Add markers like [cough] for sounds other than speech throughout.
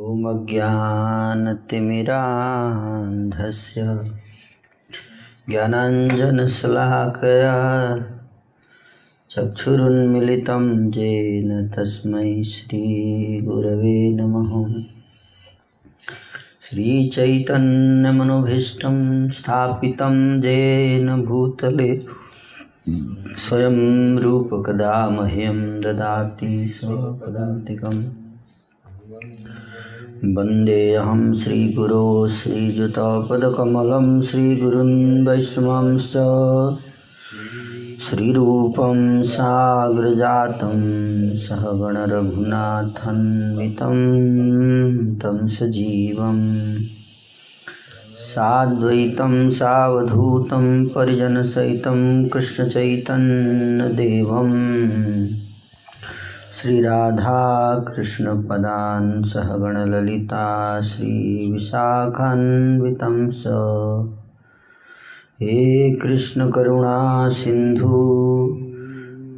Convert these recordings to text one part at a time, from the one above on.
ॐमज्ञानतिमिरान्धस्य ज्ञानाञ्जनशलाकया चक्षुरुन्मिलितं येन तस्मै श्रीगुरवे नमः। श्रीचैतन्यमनुभीष्टं स्थापितं येन भूतले स्वयं रूपकदा मह्यं ददाति स्वपदान्तिकम्। वन्देऽहं श्रीगुरो श्रीयुतपदकमलं श्रीगुरुन् वैष्णवंश्च। श्रीरूपं साग्रजातं सहगणरघुनाथन्वितं तं सजीवम्। सावधूतं परिजनसहितं कृष्णचैतन्यदेवम्। श्रीराधाकृष्णपदान् सहगणललिता श्रीविशाखान्वितं स हे सिन्धु,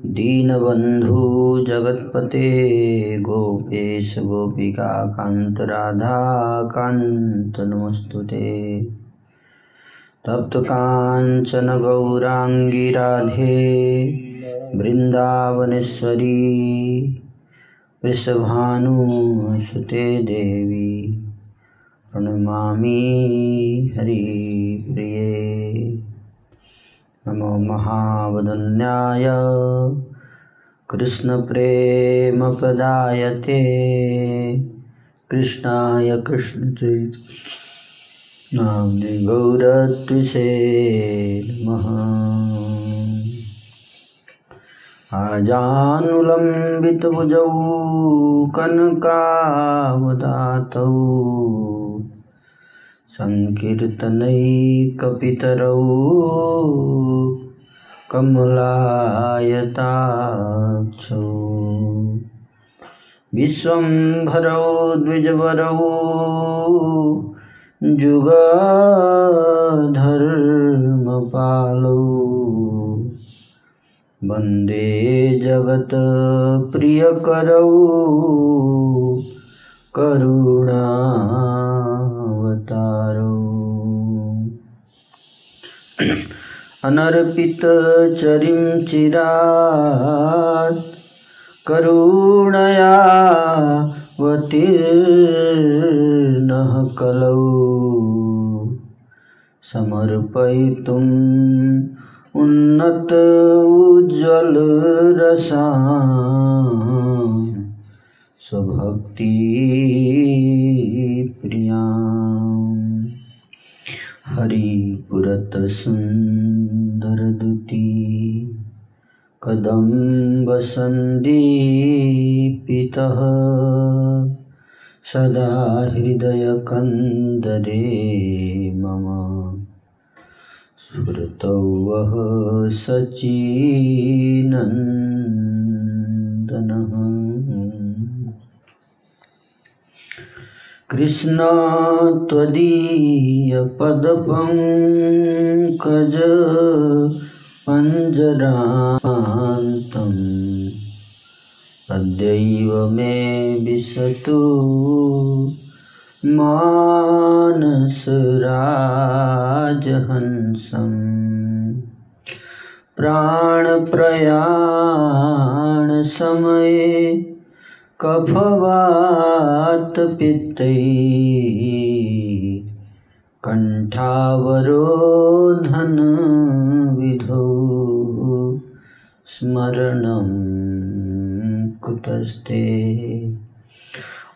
दीनबन्धु जगत्पते, गोपेश गोपिकान्तराधाकान्त नमस्तु ते तप्तकाञ्चन गौराङ्गी राधे वृन्दावनेश्वरी वृषभानुसुते देवी प्रणमामि हरिप्रिये नमो महावदन्याय कृष्णप्रेमप्रदायते कृष्णाय कृष्णचैतन्याय गौरत्विषे नमः। आजानुलम्बितभुजौ कनकावदातौ सङ्कीर्तनैकपितरौ कमलायताक्षौ। विश्वम्भरौ द्विजवरौ जुगधर्मपालौ। वन्दे जगत्प्रियकरौ करुणावतारौ। अनर्पितचरिं चिरात् करुणयावतीर्णः कलौ। समर्पयितुम् उन्नत उज्ज्वलरसा स्वभक्ति प्रिया हरिपुरत सुन्दरदुती कदम्बसन्दीपितः सदा हृदयकन्दरे मम स्मृतौ वः सचीनन्दनः। कृष्ण त्वदीयपदपङ्कज पञ्जरान्तम्। अद्यैव मे विशतु मानसराजहंसम् प्राणप्रयाणसमये कफवातपित्तै कण्ठावरोधनविधौ स्मरणं कुतस्ते।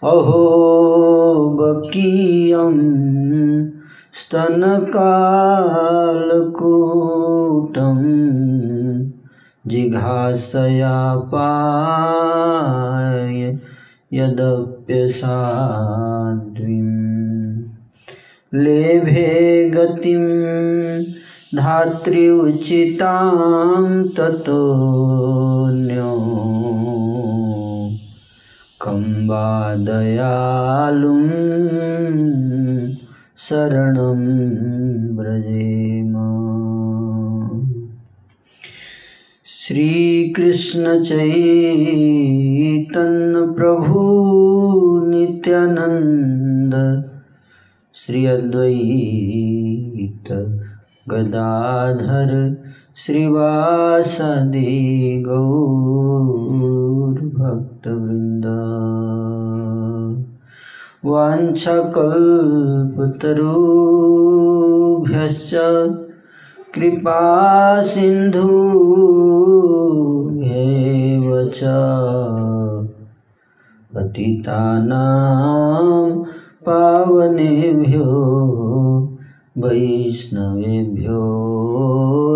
अहो बकीयं स्तनकालकूटं जिघासया पाय यदप्यसाध्वीं लेभे गतिं धात्री उचितां ततोऽन्यो कं वा दयालुं शरणं व्रजेम। श्रीकृष्ण चैतन्य प्रभु नित्यानन्द श्री अद्वैत गदाधर श्रीवासदि गौर भक्तवृन्द वाञ्छकल्पतरुभ्यश्च कृपा सिन्धुभ्येव च। पतितानां पावनेभ्यो वैष्णवेभ्यो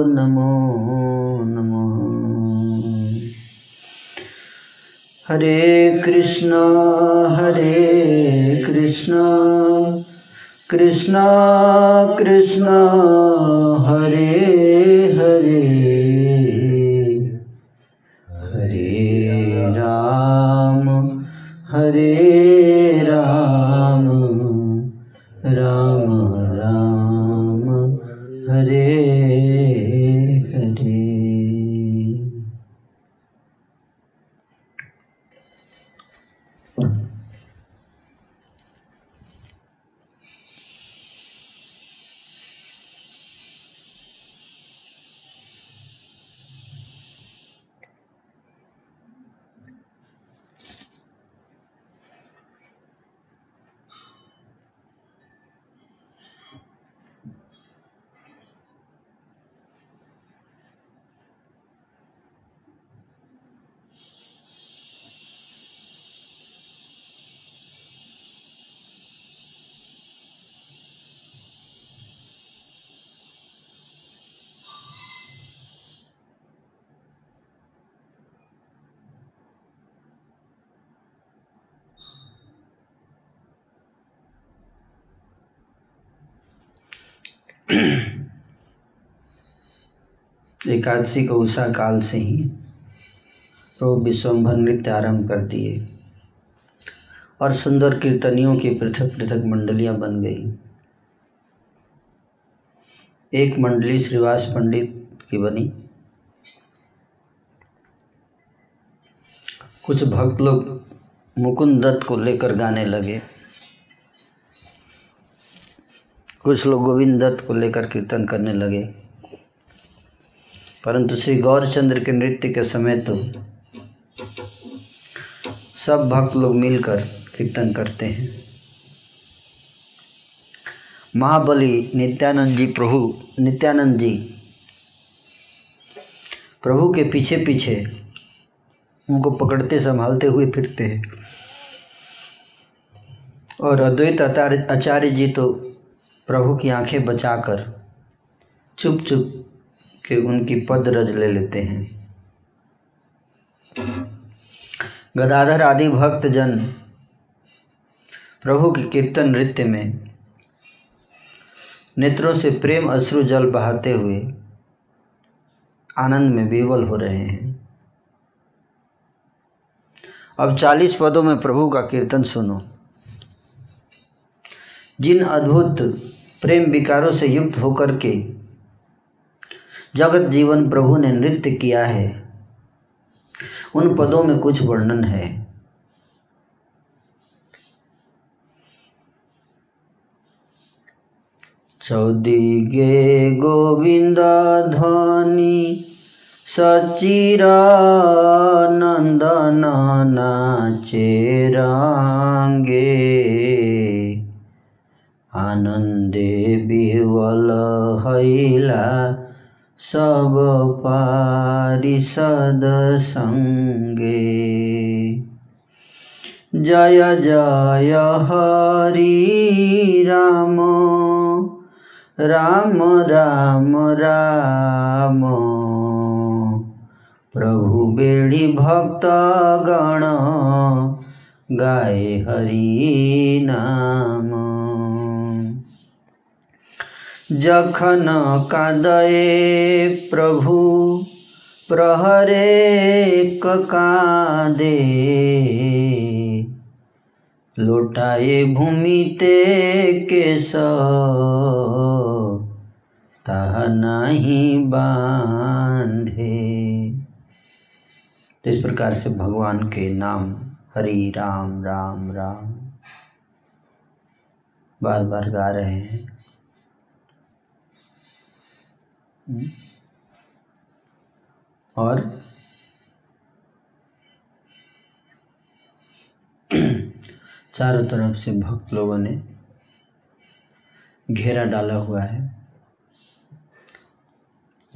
नमो नमः। हरे कृष्ण हरे कृष्ण कृष्ण कृष्ण हरे हरे। हरे राम हरे राम राम राम हरे हरे एकादशी को उषा काल से ही प्रभु विश्वम्भर नृत्य आरंभ कर दिए और सुंदर कीर्तनियों की पृथक पृथक मंडलियाँ बन गई। एक मंडली श्रीवास पंडित की बनी। कुछ भक्त लोग मुकुंद दत्त को लेकर गाने लगे। कुछ लोग गोविंद दत्त को लेकर कीर्तन करने लगे। परंतु श्री गौरचंद्र के नृत्य के समय तो सब भक्त लोग मिलकर कीर्तन करते हैं। महाबली नित्यानंद जी प्रभु, नित्यानंद जी, प्रभु के पीछे पीछे उनको पकड़ते, संभालते हुए फिरते हैं। और अद्वैत आचार्य जी तो प्रभु की आँखें बचाकर चुप चुप के उनकी पद रज ले लेते हैं। गदाधर आदि भक्त जन, प्रभु के कीर्तन नृत्य में नेत्रों से प्रेम अश्रु जल बहाते हुए आनंद में विवल हो रहे हैं। अब चालीस पदों में प्रभु का कीर्तन सुनो। जिन अद्भुत प्रेम विकारों से युक्त होकर के जगत जीवन प्रभु ने नृत्य किया है। उन पदों में कुछ वर्णन है। चौदिगे गोविंद ध्वनि सचिर नंदन नाचे रंगे आनन्दे विह्वल हैला सब पारिषद सङ्गे जय जय हरि राम। राम राम राम। प्रभु बेडी भक्त गण गाय हरि नाम। जखन कादये प्रभु, प्रहरे कादे लौटाए भूमि ते केश ताह नहीं बांधे। तो इस प्रकार से भगवान के नाम हरि राम राम राम बार बार गा रहे हैं। और चारों तरफ़ से भक्त लोगों ने घेरा डाला हुआ है।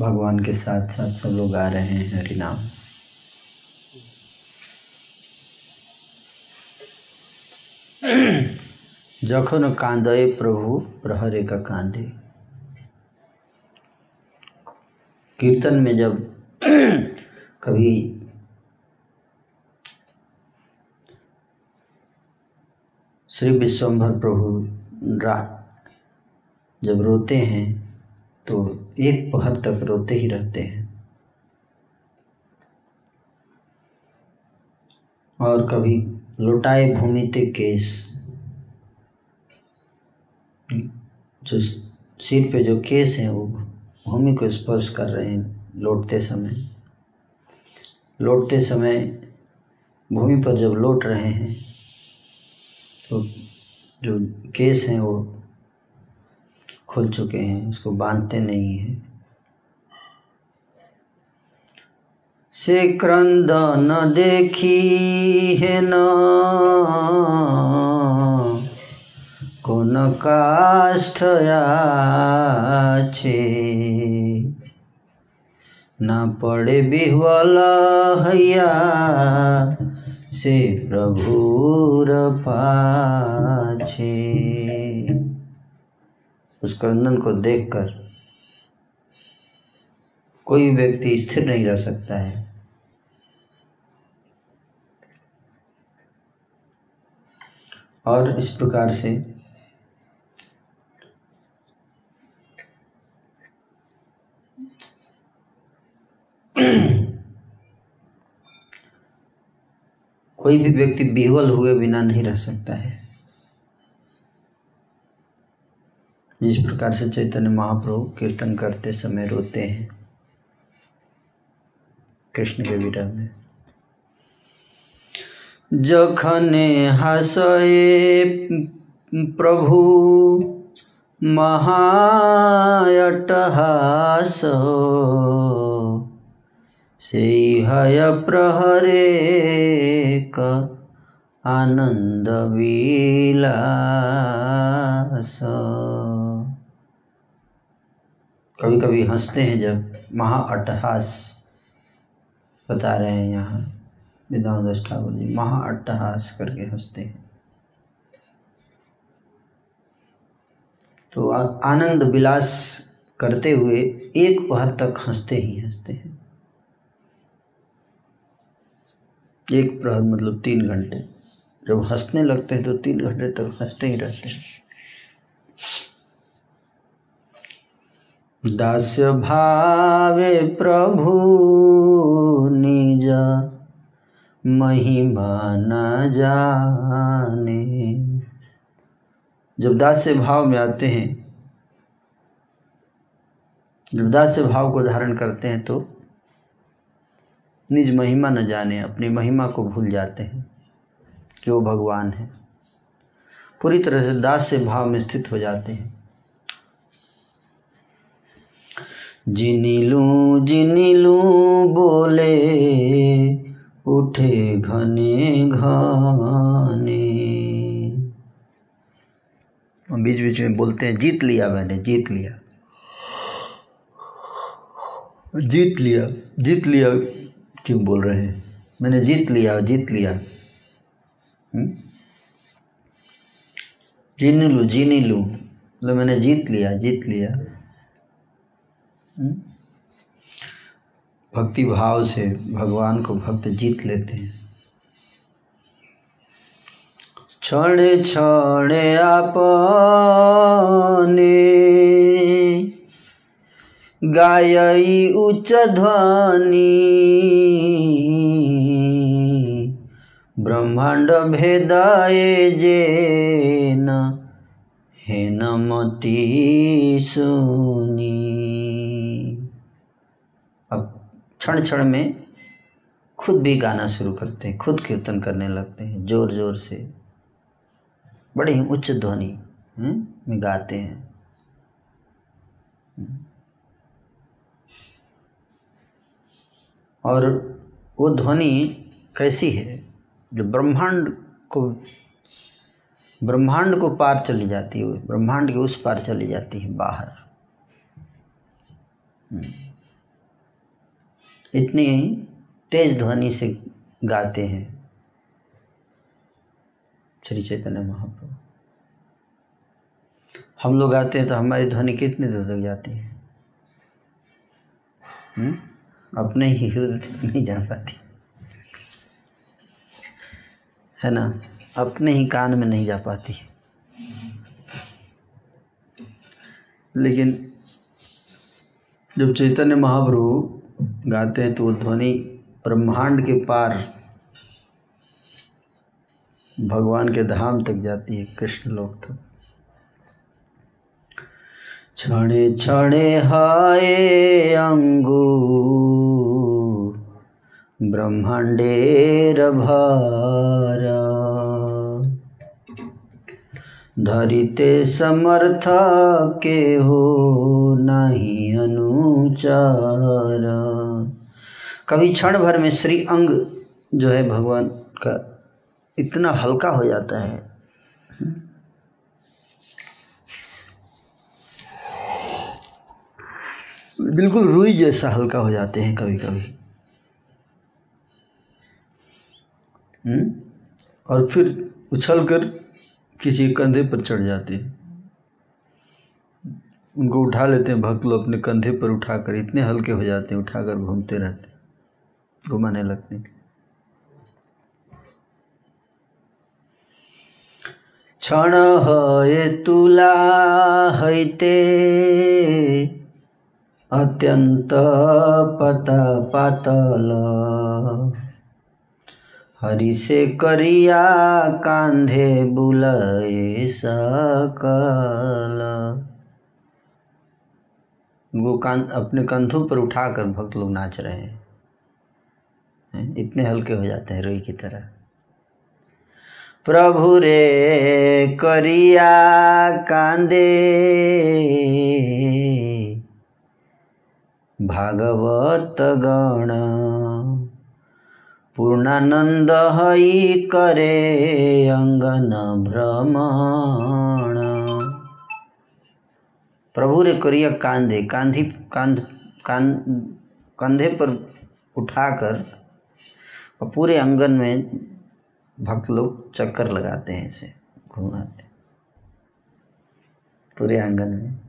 भगवान के साथ साथ सब लोग आ रहे हैं हरिनाम जखन कांदे प्रभु प्रहरे का कांदे। कीर्तन में जब [clears throat] कभी श्री विश्वम्भर प्रभु रा जब रोते हैं तो एक पहर तक रोते ही रहते हैं। और कभी लुटाए भूमि ते केस, जो सिर पे जो केस हैं, वो भूमि को स्पर्श कर रहे हैं लौटते समय लौटते समय भूमि पर जब लौट रहे हैं तो जो केस हैं वो खुल चुके हैं उसको बांधते नहीं हैं से क्रंद न देखी है न কোন কাষ্ঠয়া আছে না पड़े बिहवल हैया, से प्रभुर पाछे उस क्रंदन को देखकर कोई व्यक्ति स्थिर नहीं रह सकता है। और इस प्रकार से [clears throat] कोई भी व्यक्ति बिहवल हुए बिना नहीं रह सकता है। जिस प्रकार से चैतन्य महाप्रभु कीर्तन करते समय रोते हैं, कृष्ण के विरह में। जखने हसए प्रभु, महायटहास से हय प्रहरे क आनंद कभी कभी हँसते हैं जब महा अट्टहास बता रहे हैं यहाँ, विद्वान ठाकुर जी महा अट्टहास करके हँसते हैं। तो आनंद विलास करते हुए एक पहर तक हँसते ही हँसते हैं। एक प्रहर मतलब तीन घंटे। जब हंसने लगते हैं तो तीन घंटे तक हँसते ही रहते हैं। दास्य भावे प्रभु निज, महिमा न जाने। जब दास्य भाव में आते हैं, जब दास्य भाव को धारण करते हैं तो निज महिमा न जाने, अपनी महिमा को भूल जाते हैं कि वो भगवान है। पूरी तरह से दास से भाव में स्थित हो जाते हैं। जिनिलू जिनिलू बोले, उठे घने घने। बीच बीच में बोलते हैं, जीत लिया मैंने, जीत लिया। जीत लिया जीत लिया। क्यों बोल रहे हैं? मैंने जीत लिया जीत लिया। हम्म? जीनी लू जीनी लू। मतलब मैंने जीत लिया जीत लिया। हम्म? भक्ति भाव से भगवान को भक्त जीत लेते हैं। क्षण क्षण आपने गायई उच्च ध्वनि। ब्रह्मांड भेदाए जे न हे नमती सुनी। अब क्षण क्षण में खुद भी गाना शुरू करते हैं, खुद कीर्तन करने लगते हैं ज़ोर ज़ोर से। बड़े ही उच्च ध्वनि में गाते हैं। और वो ध्वनि कैसी है जो ब्रह्मांड को ब्रह्मांड को पार चली जाती है, ब्रह्मांड के उस पार चली जाती है बाहर हम्म। इतनी तेज ध्वनि से गाते हैं श्री चैतन्य महाप्रभु हम लोग आते हैं तो हमारी ध्वनि कितनी दूर तक जाती है हुँ? अपने ही हृदय तक नहीं जा पाती। है ना? अपने ही कान में नहीं जा पाती। लेकिन जब चैतन्य महाप्रभु गाते हैं तो वो ध्वनि ब्रह्मांड के पार भगवान के धाम तक जाती है, कृष्ण लोक तक। क्षणे क्षणे हाय अंगू ब्रह्मांडेर भार। धरिते समर्थ के हो नहीं अनुचार। कभी क्षण भर में श्री अंग जो है भगवान का इतना हल्का हो जाता है। बिल्कुल रुई जैसा हल्का हो जाते हैं कभी कभी हम्म? और फिर उछल कर किसी कंधे पर चढ़ जाते हैं। उनको उठा लेते हैं, भक्त लोग अपने कंधे पर उठाकर, इतने हल्के हो जाते हैं, उठाकर घूमते रहते घुमाने लगते हैं। क्षण है तुला हैते अत्यंत पत पातल हरि से करिया कांधे बुलाए सकल। वो कान अपने कंधों पर उठाकर भक्त लोग नाच रहे हैं। इतने हल्के हो जाते हैं रोई की तरह। प्रभु रे करिया कांदे भागवत गण। पूर्णानंद हई करे अंगन भ्रमण। प्रभु रे करिया कांधे, कांधी, कांध कांध कंधे पर उठाकर और पूरे अंगन में भक्त लोग चक्कर लगाते हैं इसे, घुमाते पूरे आँगन में।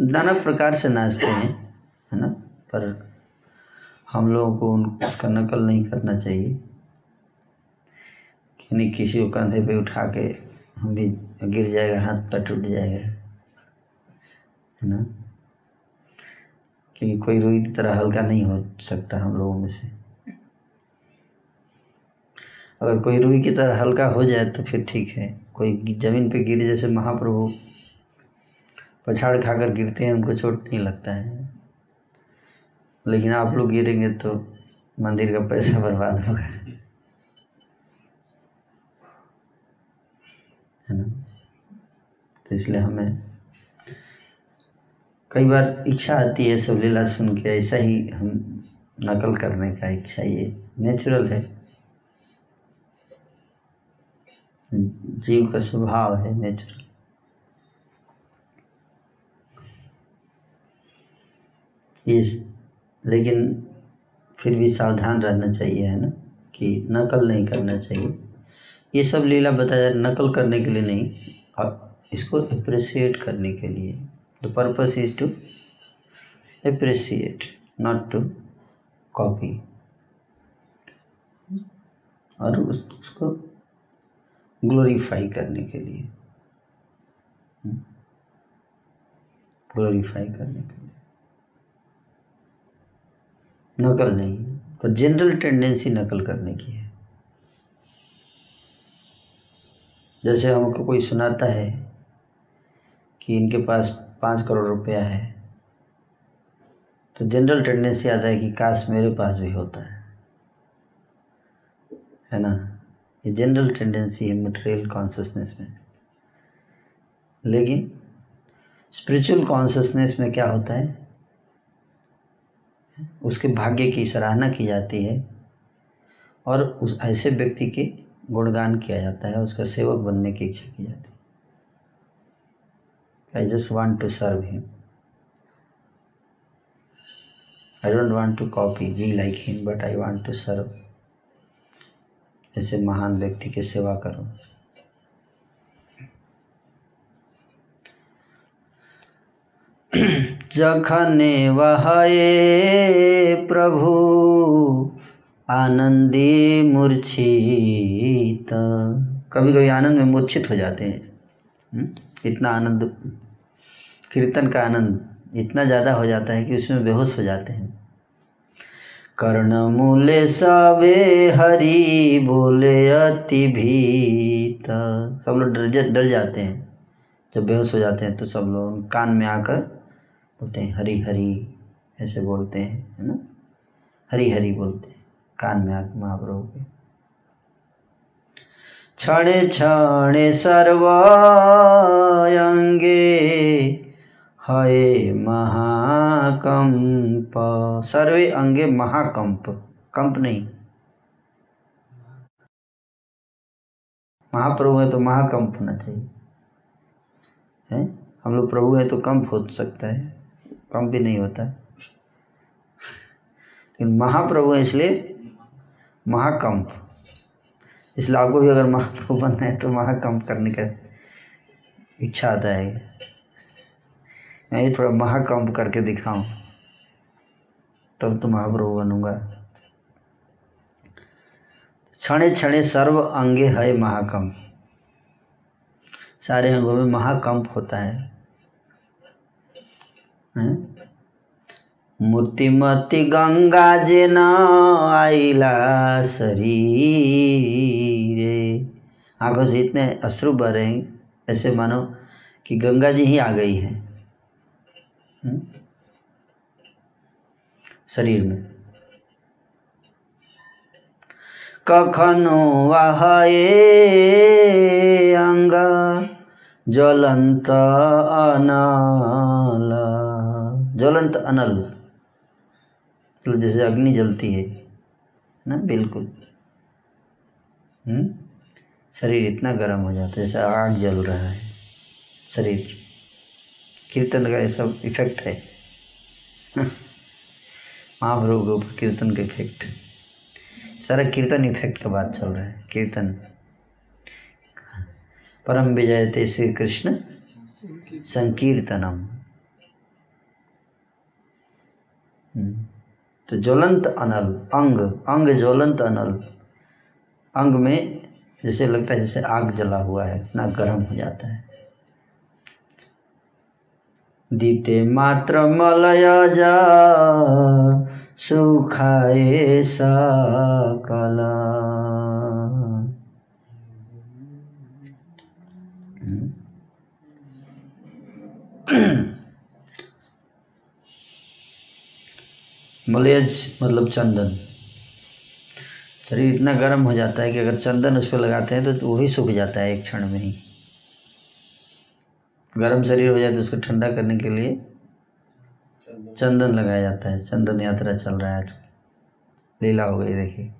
नाना प्रकार से नाचते हैं, है ना? पर हम लोगों को उसका नकल नहीं करना चाहिए। कि नहीं किसी को कंधे पे उठा के हम भी गिर जाएगा, हाथ पर टूट जाएगा, है ना? क्योंकि कोई रुई की तरह हल्का नहीं हो सकता हम लोगों में से। अगर कोई रुई की तरह हल्का हो जाए तो फिर ठीक है। कोई ज़मीन पे गिरे जैसे महाप्रभु पछाड़ खाकर गिरते हैं, उनको चोट नहीं लगता है। लेकिन आप लोग गिरेंगे तो मंदिर का पैसा बर्बाद होगा। है ना? तो इसलिए हमें कई बार इच्छा आती है सब लीला सुन के, ऐसा ही हम नकल करने का इच्छा ये नेचुरल है। जीव का स्वभाव है नेचुरल इस लेकिन फिर भी सावधान रहना चाहिए है ना? कि नकल नहीं करना चाहिए। ये सब लीला बताया नकल करने के लिए नहीं और इसको अप्रिसिएट करने के लिए। The purpose is to appreciate not to copy और उस, उसको ग्लोरीफाई करने के लिए। ग्लोरीफाई करने के लिए। नकल नहीं है, पर जनरल टेंडेंसी नकल करने की है। जैसे हमको कोई सुनाता है कि इनके पास पाँच करोड़ रुपया है तो जनरल टेंडेंसी आता है कि काश मेरे पास भी होता है। है ना? ये जनरल टेंडेंसी है मटेरियल कॉन्सियसनेस में। लेकिन स्पिरिचुअल कॉन्सियसनेस में क्या होता है? उसके भाग्य की सराहना की जाती है और उस ऐसे व्यक्ति के गुणगान किया जाता है, उसका सेवक बनने की इच्छा की जाती है। I just want to serve him I don't want to copy we like him but I want to serve ऐसे महान व्यक्ति की सेवा करो। जखने वहाए प्रभु, आनंदी मूर्छित। कभी कभी आनंद में मूर्छित हो जाते हैं। हम्म? इतना आनंद, कीर्तन का आनंद इतना ज़्यादा हो जाता है कि उसमें बेहोश हो जाते हैं। कर्ण मूले सबे हरि बोले अति भीत। सब लोग डर डर जाते हैं। जब बेहोश हो जाते हैं तो सब लोग कान में आकर बोलते हैं, हरी हरी, ऐसे बोलते हैं, है ना? हरी हरी बोलते हैं, कान में आकर महाप्रभु के क्षणे क्षणे सर्वांगे हये महाकंप। सर्वे अंगे महाकंप, कंप नहीं। महाप्रभु है तो महाकंप होना चाहिए। है? हम लोग प्रभु है तो कंप हो सकता है। कंप भी नहीं होता। लेकिन महाप्रभु है इसलिए महाकंप। इसलिए आपको भी अगर महाप्रभु बनना है तो महाकंप करने का इच्छा आता है। मैं ये थोड़ा महाकंप करके दिखाऊँ तब तो महाप्रभु बनूँगा। क्षणे क्षणे सर्व अंगे है महाकंप। सारे अंगों में महाकंप होता है, है? मूर्तिमती गंगा जे न आईला शरीर। आँखों से इतने अश्रु बह रहे ऐसे मानो कि गंगा जी ही आ गई है। हम्म? शरीर में। कखनो वाहे अंग ज्वलंत अनल। ज्वलंत अनल। मतलब जैसे अग्नि जलती है ना? बिल्कुल। हम्म? शरीर इतना गर्म हो जाता है जैसे आग जल रहा है। शरीर। कीर्तन का ये सब इफ़ेक्ट है। महाप्रभु के ऊपर कीर्तन का इफ़ेक्ट सारा कीर्तन इफ़ेक्ट का बात चल रहा है कीर्तन। परम विजय श्री कृष्ण संकीर्तनम। तो ज्वलंत अनल, अंग अंग ज्वलंत अनल। अंग में जैसे लगता है जैसे आग जला हुआ है, इतना गर्म हो जाता है। दीते मात्र मलय जा, सुखाए सकला। मलयज मतलब चंदन। शरीर इतना गर्म हो जाता है कि अगर चंदन उस पर लगाते हैं तो वही सूख जाता है एक क्षण में ही। गर्म शरीर हो जाए तो उसको ठंडा करने के लिए चंदन लगाया जाता है। चंदन यात्रा चल रहा है आज। लीला हो गई, देखिए।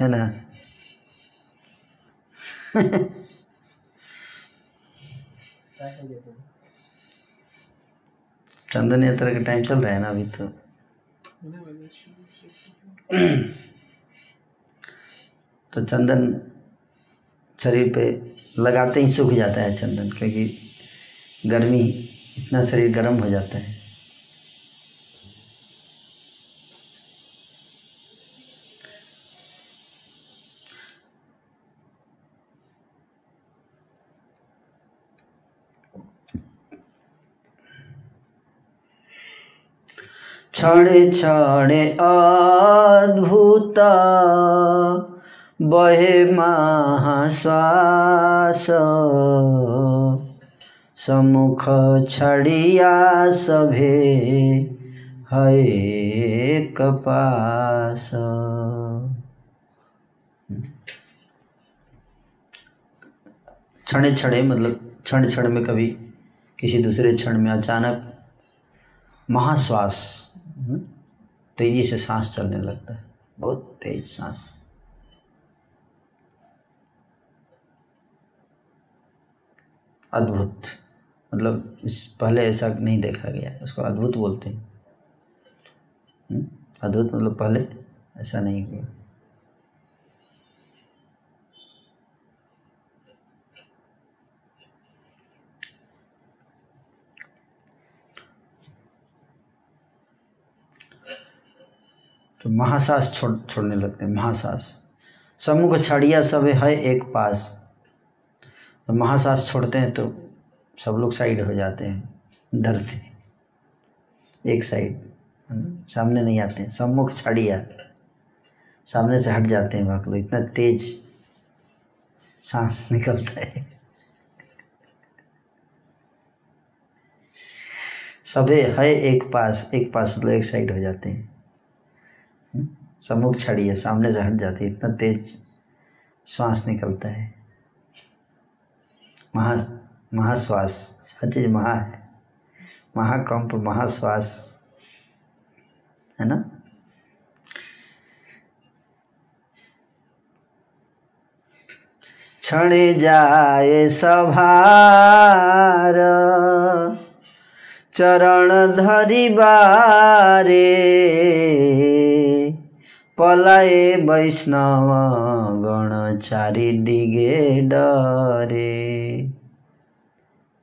है ना? चंदन यात्रा का टाइम चल रहा है ना अभी तो। तो चंदन शरीर पे लगाते ही सूख जाता है चंदन, क्योंकि गर्मी, इतना शरीर गर्म हो जाता है। छाड़े छाड़े अद्भुता। बहे महाश्वास। सम्मुख छड़िया सभे है कपास क्षण क्षण मतलब क्षण क्षण में कभी किसी दूसरे क्षण में अचानक महाश्वास तेज़ी से सांस चलने लगता है। बहुत तेज सांस। अद्भुत। मतलब इस पहले ऐसा नहीं देखा गया। उसको अद्भुत बोलते हैं। हम्म, अद्भुत मतलब पहले ऐसा नहीं हुआ। तो महासास छोड़, छोड़ने लगते हैं, महासास। समूह छड़िया सब है एक पास। तो महासास छोड़ते हैं तो सब लोग साइड हो जाते हैं, डर से। एक साइड सामने नहीं आते हैं, सम्मुख छड़िया। सामने से हट जाते हैं वहाँ लोग इतना तेज सांस [laughs] निकलता है। सबे है एक पास एक पास मतलब एक साइड हो जाते हैं। सम्मुख छड़ी है, सामने से हट जाती है, इतना तेज श्वास निकलता है। महा, महाश्वास, हर चीज़ महा है। महाकंप, महाश्वास, है ना? क्षण जाए सभार, चरण धरी पलाए वैष्णव गण चारी दिगे डरे।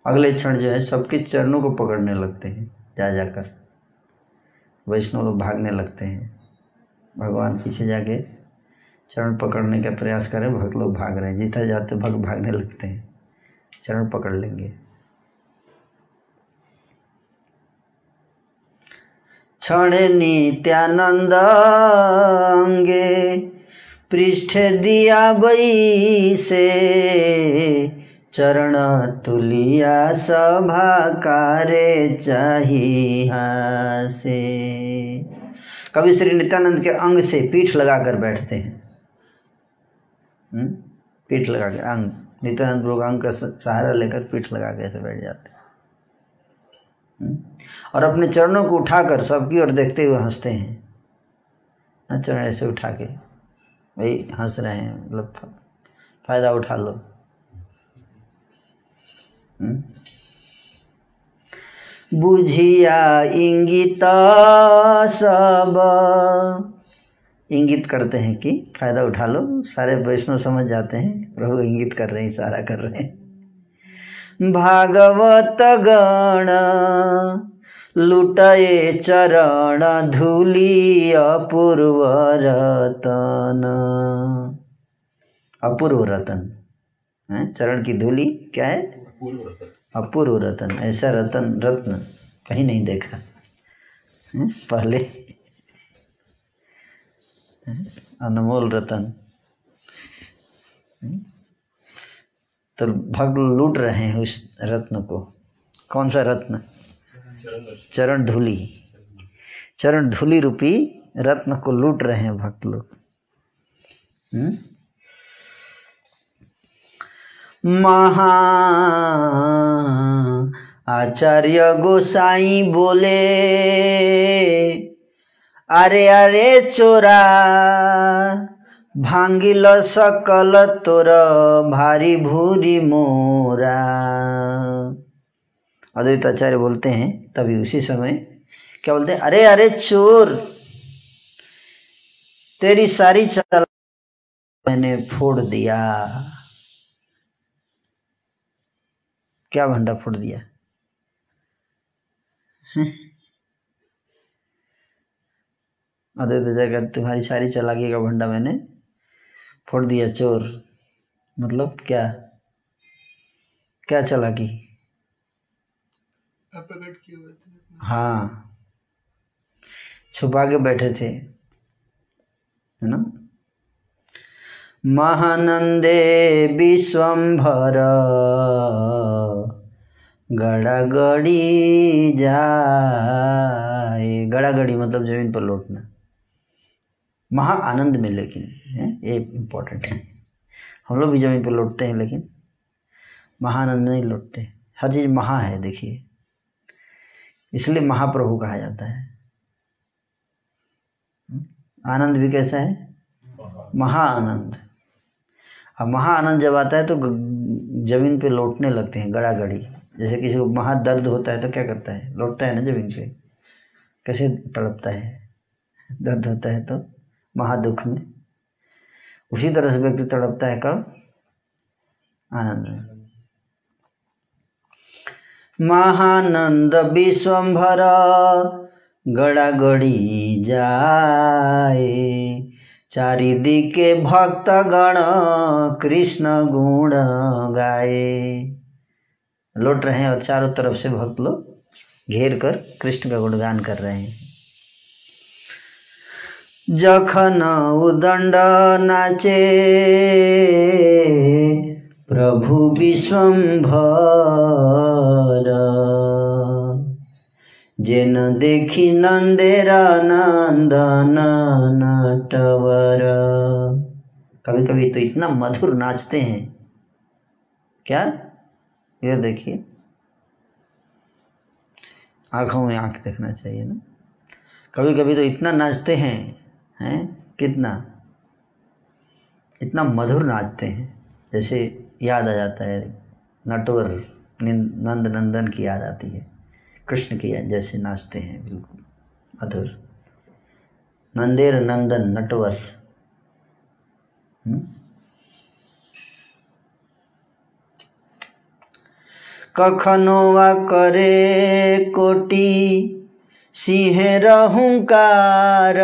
अगले क्षण जो है, सबके चरणों को पकड़ने लगते हैं जा जाकर वैष्णव लोग भागने लगते हैं। भगवान पीछे जाके चरण पकड़ने का प्रयास करें, भक्त लोग भाग रहे हैं। जितना जाते भक्त भागने लगते हैं। चरण पकड़ लेंगे। क्षण नित्यानंद अंगे पृष्ठ दिया बई से चरण तुलिया सभा कारे चाहिए से कभी श्री नित्यानंद के अंग से पीठ लगाकर बैठते हैं हम्म? पीठ लगा के अंग नित्यानंद प्रभु अंग का सहारा लेकर पीठ लगा के ऐसे बैठ जाते हैं हम्म? और अपने चरणों को उठाकर सबकी ओर देखते हुए हँसते हैं। चरण ऐसे उठा के, भाई, हंस रहे हैं मतलब फ़ायदा उठा लो। हम्म? बुझिया इंगित सब। इंगित करते हैं कि फ़ायदा उठा लो। सारे वैष्णव समझ जाते हैं, प्रभु इंगित कर रहे हैं, इशारा कर रहे हैं। भागवत गण लुटए चरण धूली अपूर्व रतन। अपूर्व रतन। है? चरण की धूली क्या है? अपूर्व रतन। ऐसा रतन रत्न कहीं नहीं देखा। पहले। अनमोल रतन। तो भक्त लूट रहे हैं उस रत्न को। कौन सा रत्न? चरण धूली। चरण धूली रूपी रत्न को लूट रहे हैं भक्त लोग। महा आचार्य गोसाई बोले, अरे अरे, चोरा, भांगिल सकल तोर भारी भूरी मोरा। अद्वैत आचार्य बोलते हैं, तभी उसी समय क्या बोलते हैं? अरे अरे, चोर! तेरी सारी चल मैंने फोड़ दिया। क्या भंडा फोड़ दिया? अद्वैत जगह तुम्हारी सारी चलाकी का भंडा मैंने फोड़ दिया, चोर। मतलब क्या? क्या चलाकी? प्रकट किए हुए थे हाँ। छुपा के बैठे थे, है ना? महानंदे विश्वम्भर गड़ागड़ी जाए। गड़ागड़ी मतलब ज़मीन पर लौटना। महा आनंद में लेकिन ये इम्पोर्टेंट है। हम लोग भी ज़मीन पर लौटते हैं लेकिन, महानंद नहीं लौटते। हर चीज़ महा है, देखिए। इसलिए महाप्रभु कहा जाता है। आनंद भी कैसा है? महाआनंद अब महाआनंद जब आता है तो ज़मीन पे लौटने लगते हैं गड़ा गड़ी जैसे किसी को महा दर्द होता है तो क्या करता है? लौटता है ना ज़मीन पे। कैसे तड़पता है? दर्द होता है तो महादुख में। उसी तरह से व्यक्ति तड़पता है कब? आनंद में। महानंद विश्वभर गड़ा गड़ी जाए। चारिदिके भक्तगण कृष्ण गुण गाए। लौट रहे हैं और चारों तरफ़ से भक्त लोग, घेर कर कृष्ण का गुणगान कर रहे हैं। जखन उदंड नाचे प्रभु विश्वम्भर जेन देखी नंदेरा नंदन नटवर। कभी कभी तो इतना मधुर नाचते हैं। क्या? ये देखिए। आँखों में आँख देखना चाहिए ना। कभी कभी तो इतना नाचते हैं हैं? कितना? इतना मधुर नाचते हैं। जैसे याद आ जाता है। नटवर नंद नंदन की याद आती है। कृष्ण की जैसे नाचते हैं, बिल्कुल। मधुर। नंदेर, नंदन, नटवर? हम्म? कखनो वा करे कोटी सिंहेर हुङ्कार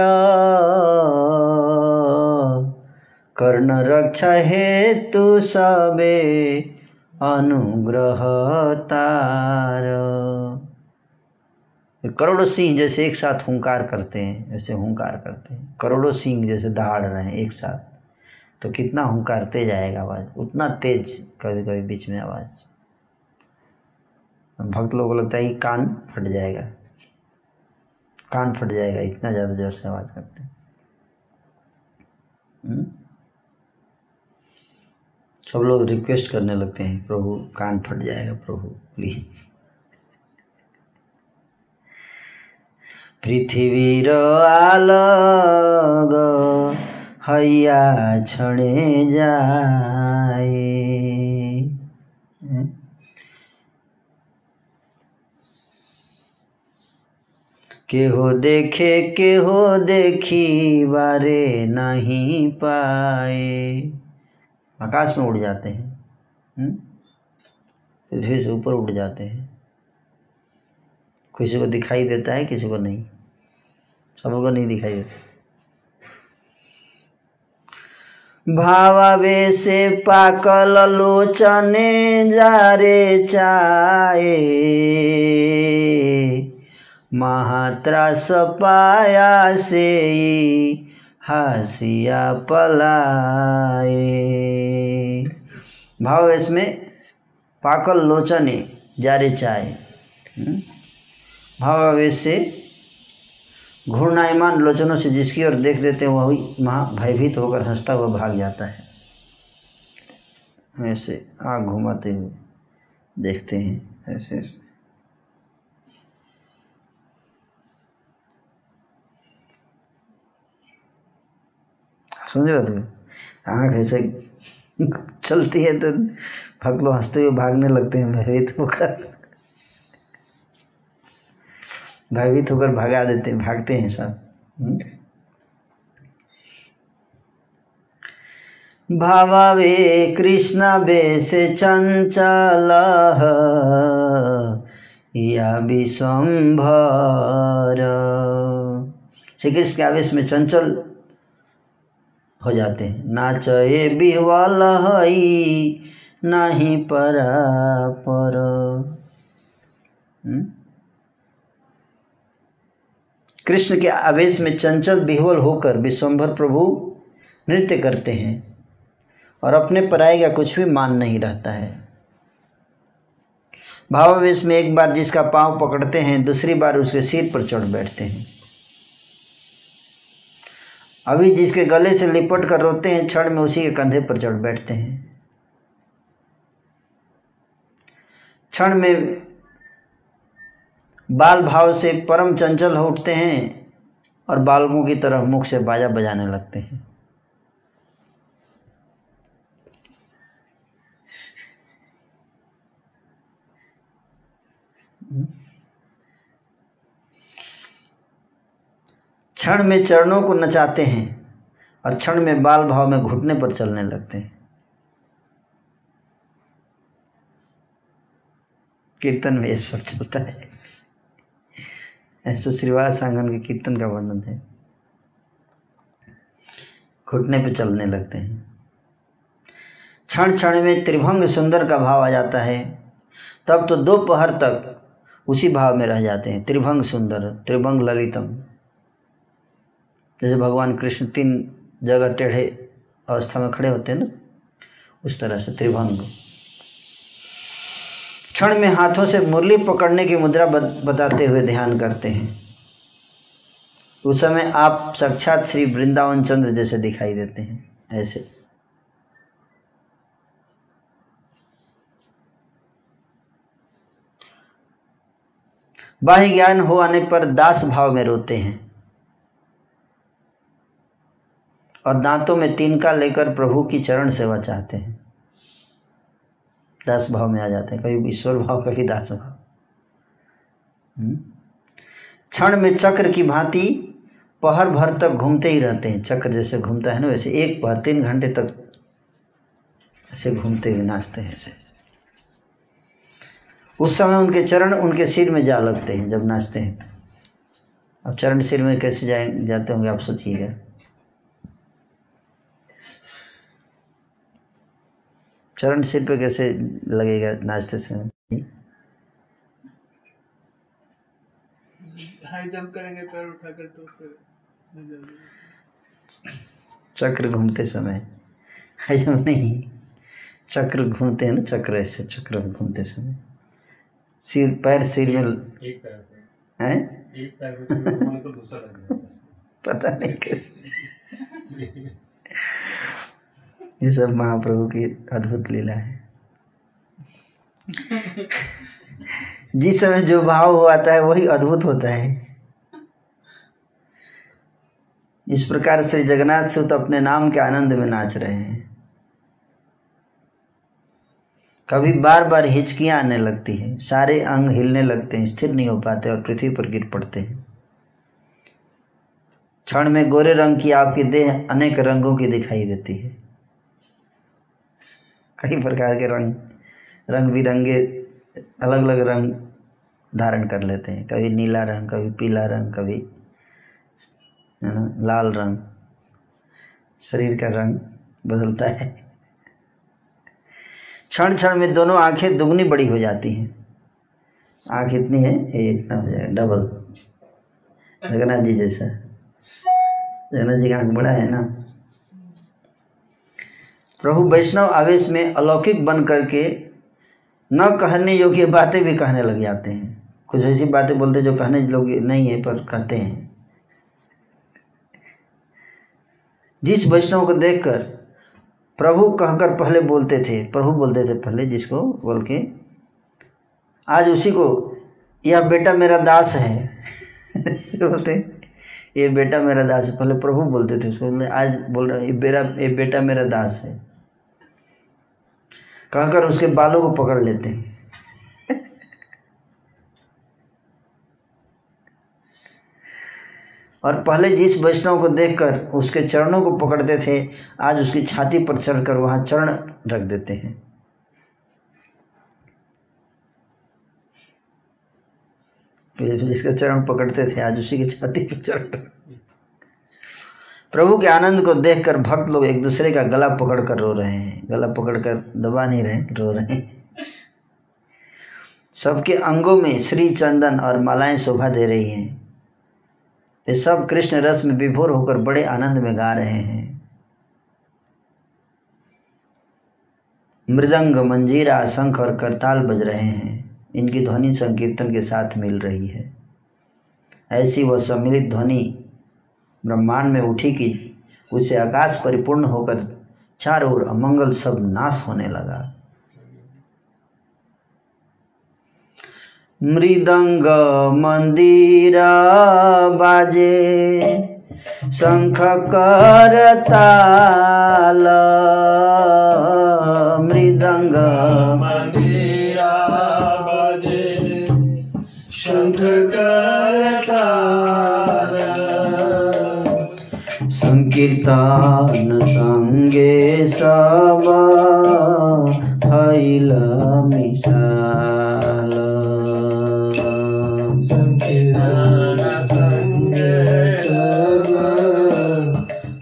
कर्ण रक्षा हेतु सबे अनुग्रह तार। करोड़ों सिंह जैसे एक साथ हुंकार करते हैं, जैसे हुंकार करते हैं। करोड़ों सिंह जैसे दहाड़ रहे हैं एक साथ। तो कितना हुंकार तेज आएगा आवाज़? उतना तेज कभी कभी बीच में आवाज़। भक्त लोगों को लगता है कि कान फट जाएगा। कान फट जाएगा, इतना ज़्यादा ज़ोर से आवाज़ करते हैं। हम्म? सब लोग रिक्वेस्ट करने लगते हैं, प्रभु, कान फट जाएगा, प्रभु प्लीज़ पृथ्वी आलग हैया छड़े जाए। के हो देखे के हो देखी, बारे नहीं पाए। आकाश में उड़ जाते हैं हम्म? पृथ्वी से ऊपर उड़ जाते हैं। किसी को दिखाई देता है, किसी को नहीं। सबको नहीं दिखाई देता। भावे से पाकल लोचने जा रे चाए। महात्रास पाया से हसिया पलाए। भाव इसमें पाकल लोचने जारे चाय हम्म? भावावेश से घूर्णायमान लोचनों से जिसकी ओर देख देते हैं, वही महा भयभीत होकर हंसता हुआ भाग जाता है। ऐसे आग घुमाते हुए देखते हैं ऐसे ऐसे समझ बात आँख ऐसे चलती है तो भक्त लोग हँसते हुए भागने लगते हैं, भयभीत होकर। भयभीत होकर भगा देते हैं, भागते हैं सब। हम्म। भावे कृष्ण बेसे चंचल या विश्वम्भर श्री कृष्ण के आवेश में चंचल हो जाते हैं। नाचे बिहवल हई, नहीं पर हम्म? कृष्ण के आवेश में चंचल बिहवल होकर विश्वम्भर प्रभु नृत्य करते हैं और अपने पराय का कुछ भी मान नहीं रहता है। भावावेश में एक बार जिसका पाँव पकड़ते हैं, दूसरी बार उसके सिर पर चढ़ बैठते हैं। अभी जिसके गले से लिपट कर रोते हैं, क्षण में उसी के कंधे पर चढ़ बैठते हैं। क्षण में बाल भाव से परम चंचल हो उठते हैं और बालकों की तरह मुख से बाजा बजाने लगते हैं। क्षण में चरणों को नचाते हैं और क्षण में बाल भाव में घुटने पर चलने लगते हैं। कीर्तन में ये सब चलता है। ऐसे श्रीवास आँगन के कीर्तन का वर्णन है। घुटने पर चलने लगते हैं। क्षण क्षण में त्रिभंग सुंदर का भाव आ जाता है। तब तो दोपहर तक उसी भाव में रह जाते हैं। त्रिभंग सुंदर, त्रिभंग ललितम। जैसे भगवान कृष्ण तीन जगह टेढ़े अवस्था में खड़े होते हैं ना, उस तरह से त्रिभंग क्षण में हाथों से मुरली पकड़ने की मुद्रा बताते हुए ध्यान करते हैं। उस समय आप साक्षात श्री वृंदावन चंद्र जैसे दिखाई देते हैं, ऐसे। बाह्य ज्ञान हो आने पर दास भाव में रोते हैं। और दांतों में तिनका लेकर प्रभु की चरण सेवा चाहते हैं। दास भाव में आ जाते हैं। कभी ईश्वर भाव, कभी दास भाव। हम्म? क्षण में चक्र की भांति पहर भर तक घूमते ही रहते हैं। चक्र जैसे घूमता है ना, वैसे एक पहर तीन घंटे तक ऐसे घूमते हुए नाचते हैं ऐसे। उस समय उनके चरण उनके सिर में जा लगते हैं जब नाचते हैं। तो अब चरण सिर में कैसे जाए, जाते होंगे आप सोचिएगा। चरण सिर पे कैसे लगेगा नाचते समय? हाई जंप करेंगे पैर उठाकर तो फिर चक्र घूमते समय। हाई जंप नहीं चक्र घूमते हैं ना चक्र ऐसे चक्र में घूमते समय। सिर पैर सिर में एक पैर पे। हैं? एक पैर पे फिर घुमाने तो है। पता नहीं कैसे। [laughs] ये सब महाप्रभु की अद्भुत लीला है। [laughs] जिस समय जो भाव हो आता है वही अद्भुत होता है। इस प्रकार श्री जगन्नाथ सुत अपने नाम के आनंद में नाच रहे हैं। कभी बार बार हिचकियाँ आने लगती है सारे अंग हिलने लगते हैं स्थिर नहीं हो पाते और पृथ्वी पर गिर पड़ते हैं। क्षण में गोरे रंग की आपकी देह अनेक रंगों की दिखाई देती है। कई प्रकार के रंग रंग बिरंगे अलग अलग रंग धारण कर लेते हैं। कभी नीला रंग, कभी पीला रंग, कभी लाल रंग। शरीर का रंग बदलता है। क्षण क्षण में दोनों आँखें दुगनी बड़ी हो जाती हैं। आँख इतनी है, ये इतना हो जाएगा डबल जगन्नाथ जी जैसा। जगन्नाथ जी का आँख बड़ा है ना। प्रभु वैष्णव आवेश में अलौकिक बन करके न कहने योग्य बातें भी कहने लग जाते हैं। कुछ ऐसी बातें बोलते जो कहने योग्य नहीं है, पर कहते हैं। जिस वैष्णव को देखकर प्रभु कहकर पहले बोलते थे, प्रभु बोलते थे पहले जिसको बोल के, आज उसी को, यह बेटा मेरा दास है। [laughs] बोलते ये बेटा मेरा दास है। पहले प्रभु बोलते थे उसको आज बोल रहे ये बेरा, ये बेटा मेरा दास है। कहकर उसके बालों को पकड़ लेते हैं। और पहले जिस वैष्णव को देखकर उसके चरणों को पकड़ते थे, आज उसकी छाती पर चढ़कर वहाँ चरण रख देते हैं। जिसका चरण पकड़ते थे, आज उसी की छाती पर चरण प्रभु के आनंद को देखकर भक्त लोग एक दूसरे का गला पकड़ कर रो रहे हैं। गला पकड़ कर दबा नहीं रहे, रो रहे हैं। सबके अंगों में श्री चंदन और मालाएँ शोभा दे रही हैं। वे सब कृष्ण रस में विभोर होकर बड़े आनंद में गा रहे हैं। मृदंग, मंजीरा, शंख और करताल बज रहे हैं। इनकी ध्वनि संकीर्तन के साथ मिल रही है। ऐसी वह सम्मिलित ध्वनि ब्रह्मांड में उठी कि उसे आकाश परिपूर्ण होकर चारों ओर अमंगल सब नाश होने लगा। मृदंग मंदिर बाजे शङ्ख करताल मृदङ्ग मंदिरा सब हैल मिसाल। संकीर्तन संगे सब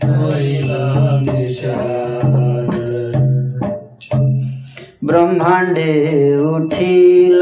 महिला विशाल ब्रह्माण्डे उठिल।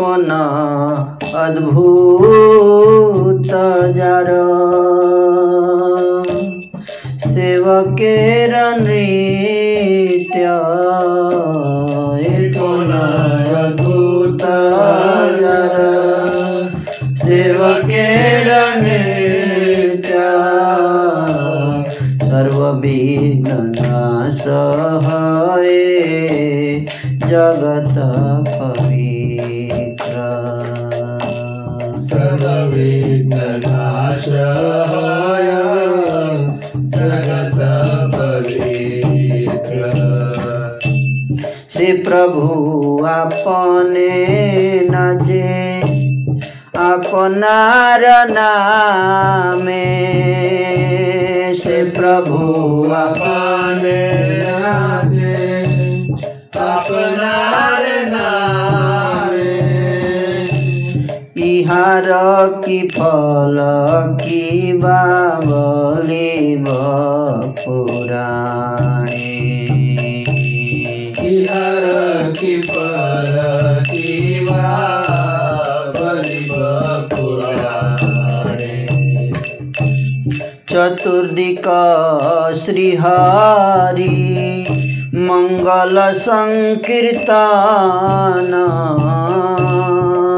एकोन अद्भुत जार। सेवकेर नृत्य अद्भुत सेवकेर जगत पवित्र से प्रभु, आपने नाचे अपनार नामे। से प्रभु अपने नाचे अपनार नामे। इहार की फल की बाबली पुराणे चतुर्दिक श्रीहरि मङ्गल सङ्कीर्तन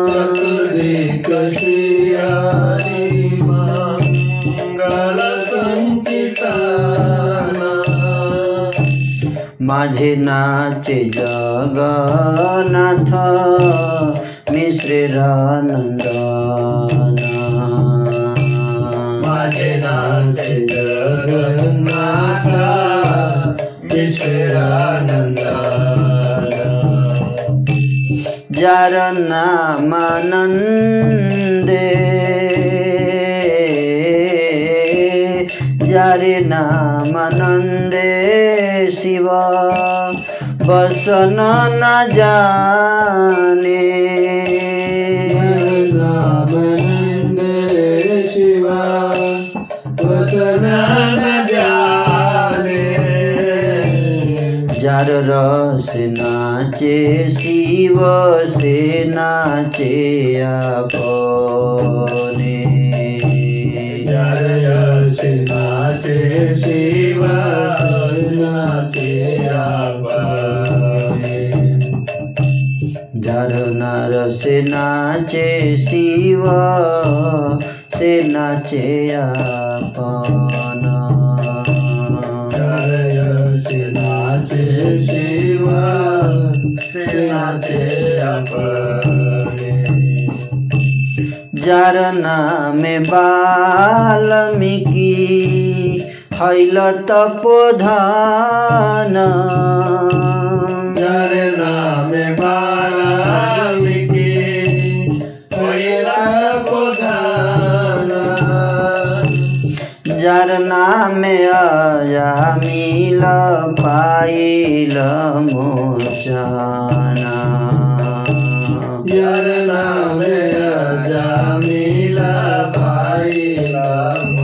चतुर्दिक श्री माझे नाचे जगन्नाथ मिश्रेर नन्दन माझे नाचे जगन्नाथ विश्रानंदन जार नामानन्दे जारे नामानन्दे शिव बसन न जाने। शिवा वसन न जाने। जार रस नाचे शिव से नाचे आपने। श्री नाचे शिवा जार नर से नाचे शिव से नाचे जय श्री नाचे शिवा से नाचे अपने जार नामे वाल्मीकि हैल तपोधान जय नामे बालामिकी होइला प्रधान जार नामे अजामिल पाइल मोचना। यार नामे अजामिला भाईला मोचन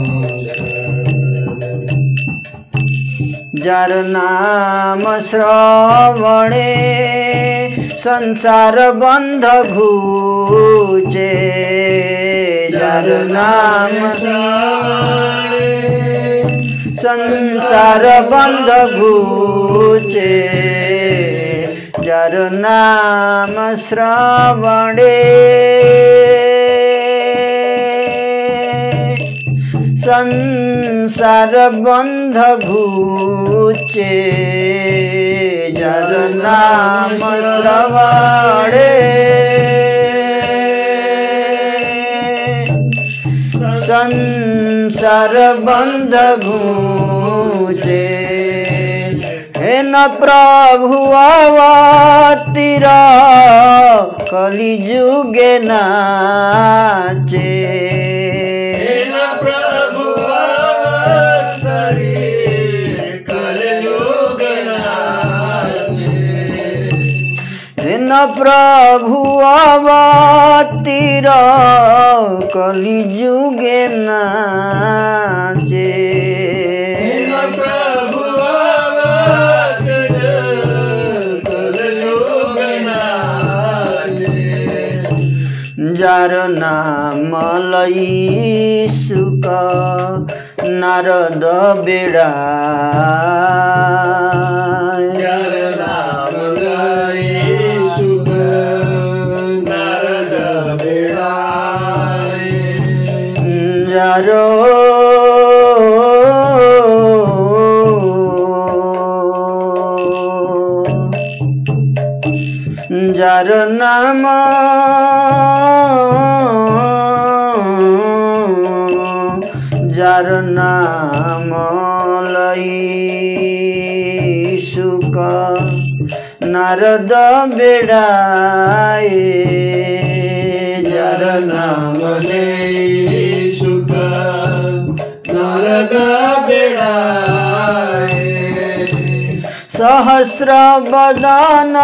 जार नाम श्रवणे संसार बन्ध घुचे जार नाम संसार बन्ध घुचे जार नाम श्रवणे संसार बन्ध घुचे जार नाम श्रवणे संसार बन्ध घुचे हे न प्रभु अवतिर कलिजुगे नाचे प्रभु कलयुग नाचे न प्रभु अवतिर कलिजुगे नाचे। प्रभु कलयुग नाचे। जार नाम लई सुक नारद नारद बेडाए, जार नाम नाम ले सुख नारद बेड़ाए, सहस्र बदन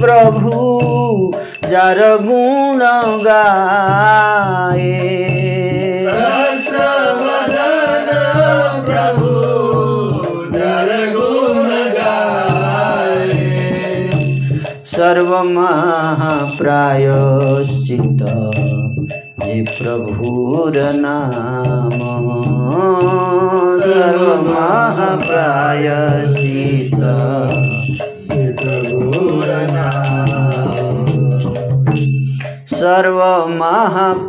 प्रभु, जर गुण गाए। सर्व महाप्रायश्चित हे प्रभुर नाम सर्व महाप्रायश्चित प्रभुर नाम सर्व महाप्रायश्चित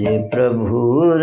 जे प्रभुर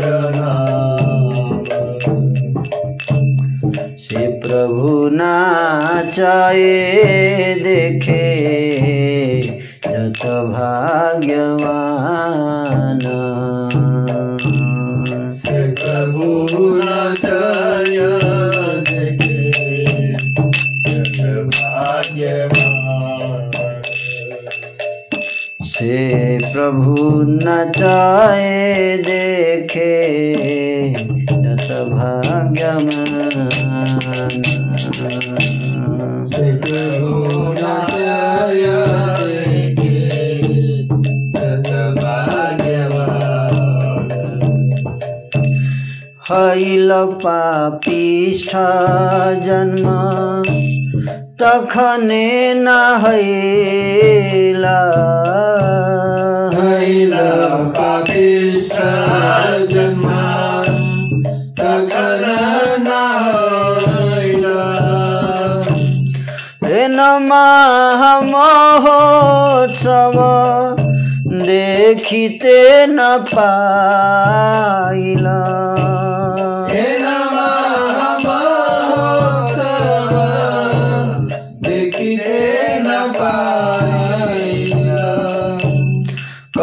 प्रभु नाचाए देखे जत भाग्यवान। प्रभु देखे भाग्यवान। से प्रभु नचाए देखे जत भाग्यवान से प्रभु नाचय देखे भाग्यवान हैल पापिष्ठ जन्म तखने न हैला हैल पापिष्ठ जन्म तखन न हैल हेन महोत्सव देखिते न पाइला।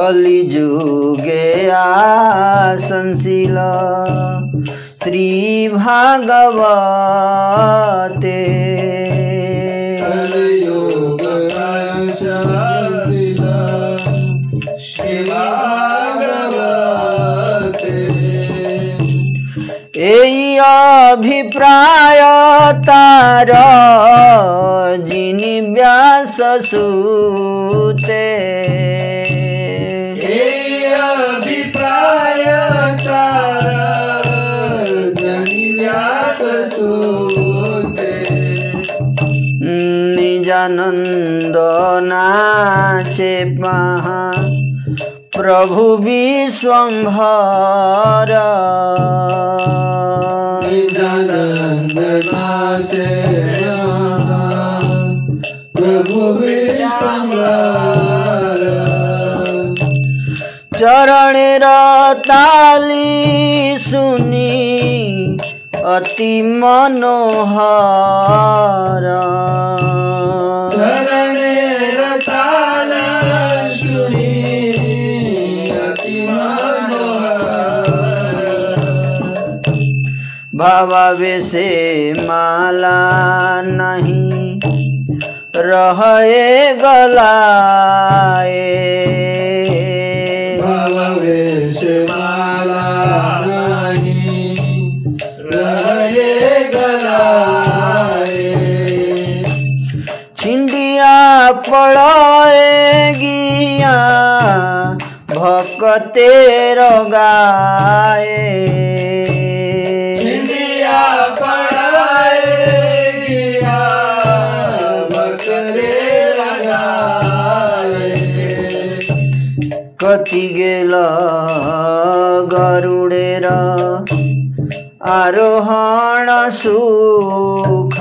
कलिजुगे आसनशील। श्री भागवते। अभिप्राय तार जिन व्यास सुते। আনন্দ নাচে মহা প্রভু বিশ্বম্ভর নিদানন্দ নাচে প্রভু বিশ্বম্ভর চরণের তালি শুনি অতি মনোহর भावावेशे माला नहीं रहे गलाए। माला नहीं रहे गलाए। छिंडिया पड़े गिया भक्तेर गाए कति गेल गरुडेर आरोहण सुख।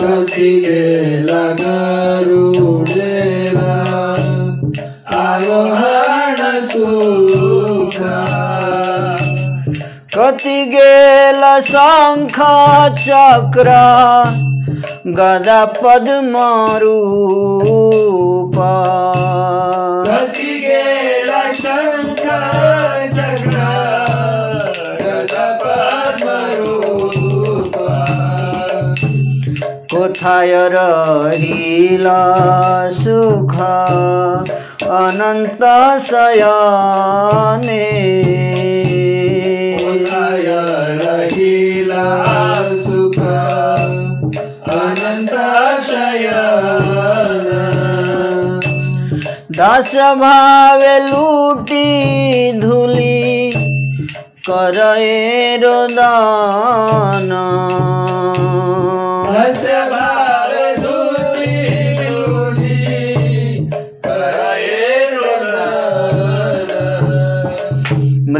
कति लगरुडेरा कति गेल शङ्ख चक्र गदा पद्म रूप कति गेल शङ्ख चक्र गदपद्मरूप কোথায় রহিল সুখ অনন্ত শয়নে य रहिला सुख अनन्ताशयन दश भावे लूटी धूली करए रोदान दश भावे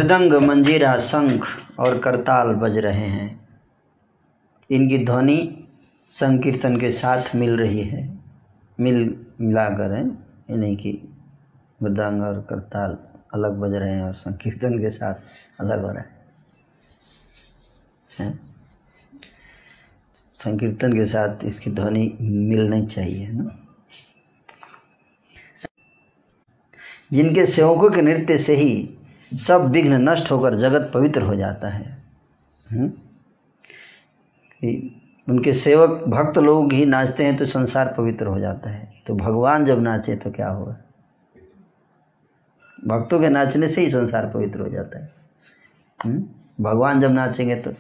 मृदंग मंजीरा शंख और करताल बज रहे हैं। इनकी ध्वनि संकीर्तन के साथ मिल रही है। मिल मिलाकर है ये नहीं कि मृदंग और करताल अलग बज रहे हैं और संकीर्तन के साथ अलग हो रहा है। हैं? संकीर्तन के साथ इसकी ध्वनि मिलनी चाहिए ना? जिनके सेवकों के नृत्य से ही सब विघ्न नष्ट होकर जगत पवित्र हो जाता है। हम्म? उनके सेवक, भक्त लोग ही नाचते हैं तो संसार पवित्र हो जाता है। तो भगवान जब नाचे तो क्या होगा? भक्तों के नाचने से ही संसार पवित्र हो जाता है। हम्म? भगवान जब नाचेंगे तो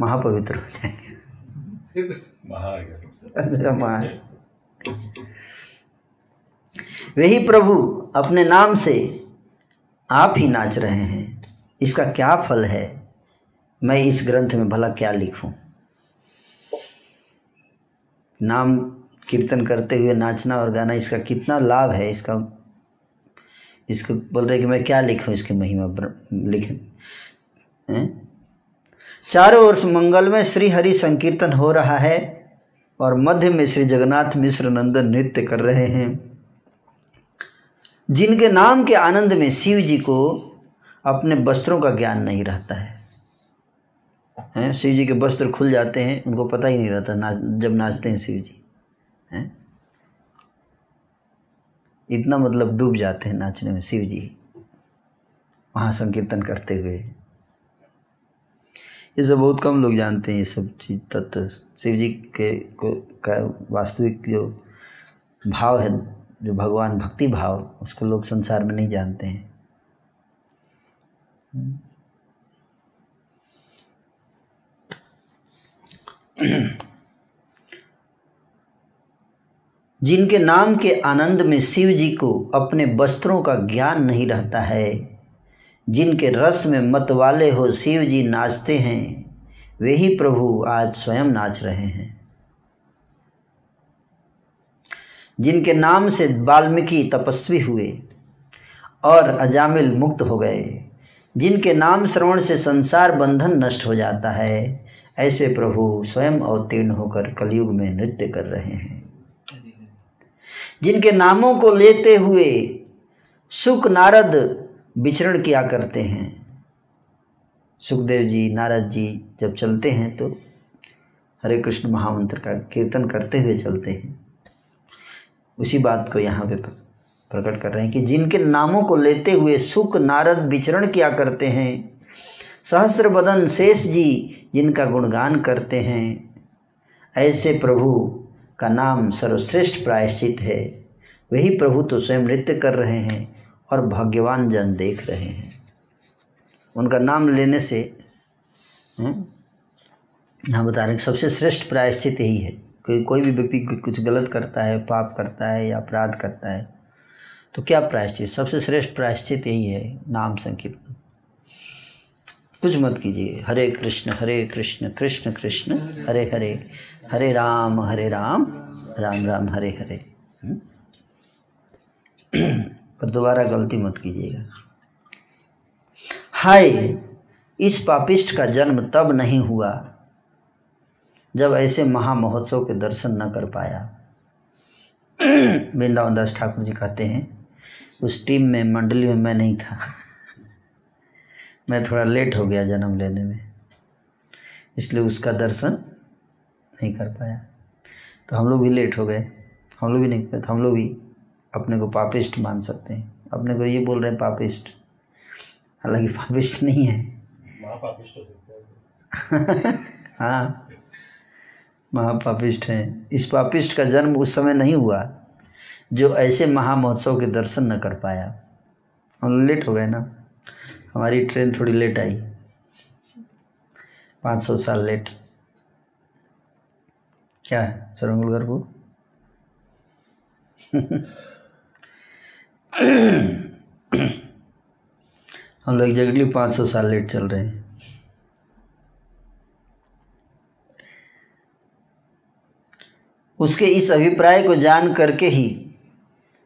महापवित्र हो जाएँगे। अच्छा महा वही प्रभु अपने नाम से आप ही नाच रहे हैं। इसका क्या फल है? मैं इस ग्रंथ में भला क्या लिखूं? नाम कीर्तन करते हुए नाचना और गाना, इसका कितना लाभ है? इसका, इसको बोल रहे कि मैं क्या लिखूं इसकी महिमा लिखें चारों ओर मंगल में श्री हरि संकीर्तन हो रहा है और मध्य में श्री जगन्नाथ मिश्र नंदन नृत्य कर रहे हैं। जिनके नाम के आनंद में शिव जी को अपने वस्त्रों का ज्ञान नहीं रहता है। हैं? शिव जी के वस्त्र खुल जाते हैं, उनको पता ही नहीं रहता नाच जब नाचते हैं शिव जी। हैं? इतना मतलब डूब जाते हैं नाचने में शिव जी। वहाँ संकीर्तन करते हुए। ये सब बहुत कम लोग जानते हैं ये सब चीज़ तत्व। शिव जी के को का वास्तविक जो भाव है जो भगवान भक्ति भाव, उसको लोग संसार में नहीं जानते हैं। जिनके नाम के आनंद में शिव जी को अपने वस्त्रों का ज्ञान नहीं रहता है, जिनके रस में मत वाले हो शिव जी नाचते हैं, वे ही प्रभु आज स्वयं नाच रहे हैं। जिनके नाम से वाल्मीकि तपस्वी हुए और अजामिल मुक्त हो गए, जिनके नाम श्रवण से संसार बंधन नष्ट हो जाता है, ऐसे प्रभु स्वयं अवतीर्ण होकर कलयुग में नृत्य कर रहे हैं। जिनके नामों को लेते हुए सुख नारद विचरण किया करते हैं। सुखदेव जी, नारद जी जब चलते हैं तो हरे कृष्ण महामंत्र का कीर्तन करते हुए चलते हैं। उसी बात को यहाँ पे प्रकट कर रहे हैं कि जिनके नामों को लेते हुए सुख, नारद विचरण किया करते हैं, सहस्र बदन शेष जी जिनका गुणगान करते हैं, ऐसे प्रभु का नाम सर्वश्रेष्ठ प्रायश्चित है। वही प्रभु तो स्वयं नृत्य कर रहे हैं और भाग्यवान जन देख रहे हैं। उनका नाम लेने से यहाँ बता रहे हैं सबसे श्रेष्ठ प्रायश्चित यही है। कोई कोई भी व्यक्ति कुछ गलत करता है, पाप करता है या अपराध करता है तो क्या प्रायश्चित? सबसे श्रेष्ठ प्रायश्चित यही है नाम संकीर्तन। कुछ मत कीजिए। हरे कृष्ण हरे कृष्ण कृष्ण कृष्ण, हरे हरे हरे राम हरे राम राम राम, हरे हरे। पर दोबारा गलती मत कीजिएगा। हाय, इस पापिष्ट का जन्म तब नहीं हुआ जब ऐसे महामहोत्सव के दर्शन न कर पाया। वृंदावन दास ठाकुर जी कहते हैं उस टीम में मंडली में मैं नहीं था। मैं थोड़ा लेट हो गया जन्म लेने में इसलिए उसका दर्शन नहीं कर पाया। तो हम लोग भी लेट हो गए। हम लोग भी नहीं तो हम लोग भी अपने को पापिस्ट मान सकते हैं। अपने को ये बोल रहे हैं पापिस्ट हालाँकि पापिस्ट नहीं है। [laughs] हाँ। महापापिस्ट हैं। इस पापिस्ट का जन्म उस समय नहीं हुआ, जो ऐसे महामहोत्सव के दर्शन न कर पाया। हम लेट हो गए ना? हमारी ट्रेन थोड़ी लेट आई। पाँच सौ साल लेट। क्या है सरंगुलगर को? [laughs] हम लोग एग्जैक्टली पाँच सौ साल लेट चल रहे हैं। उसके इस अभिप्राय को जान करके ही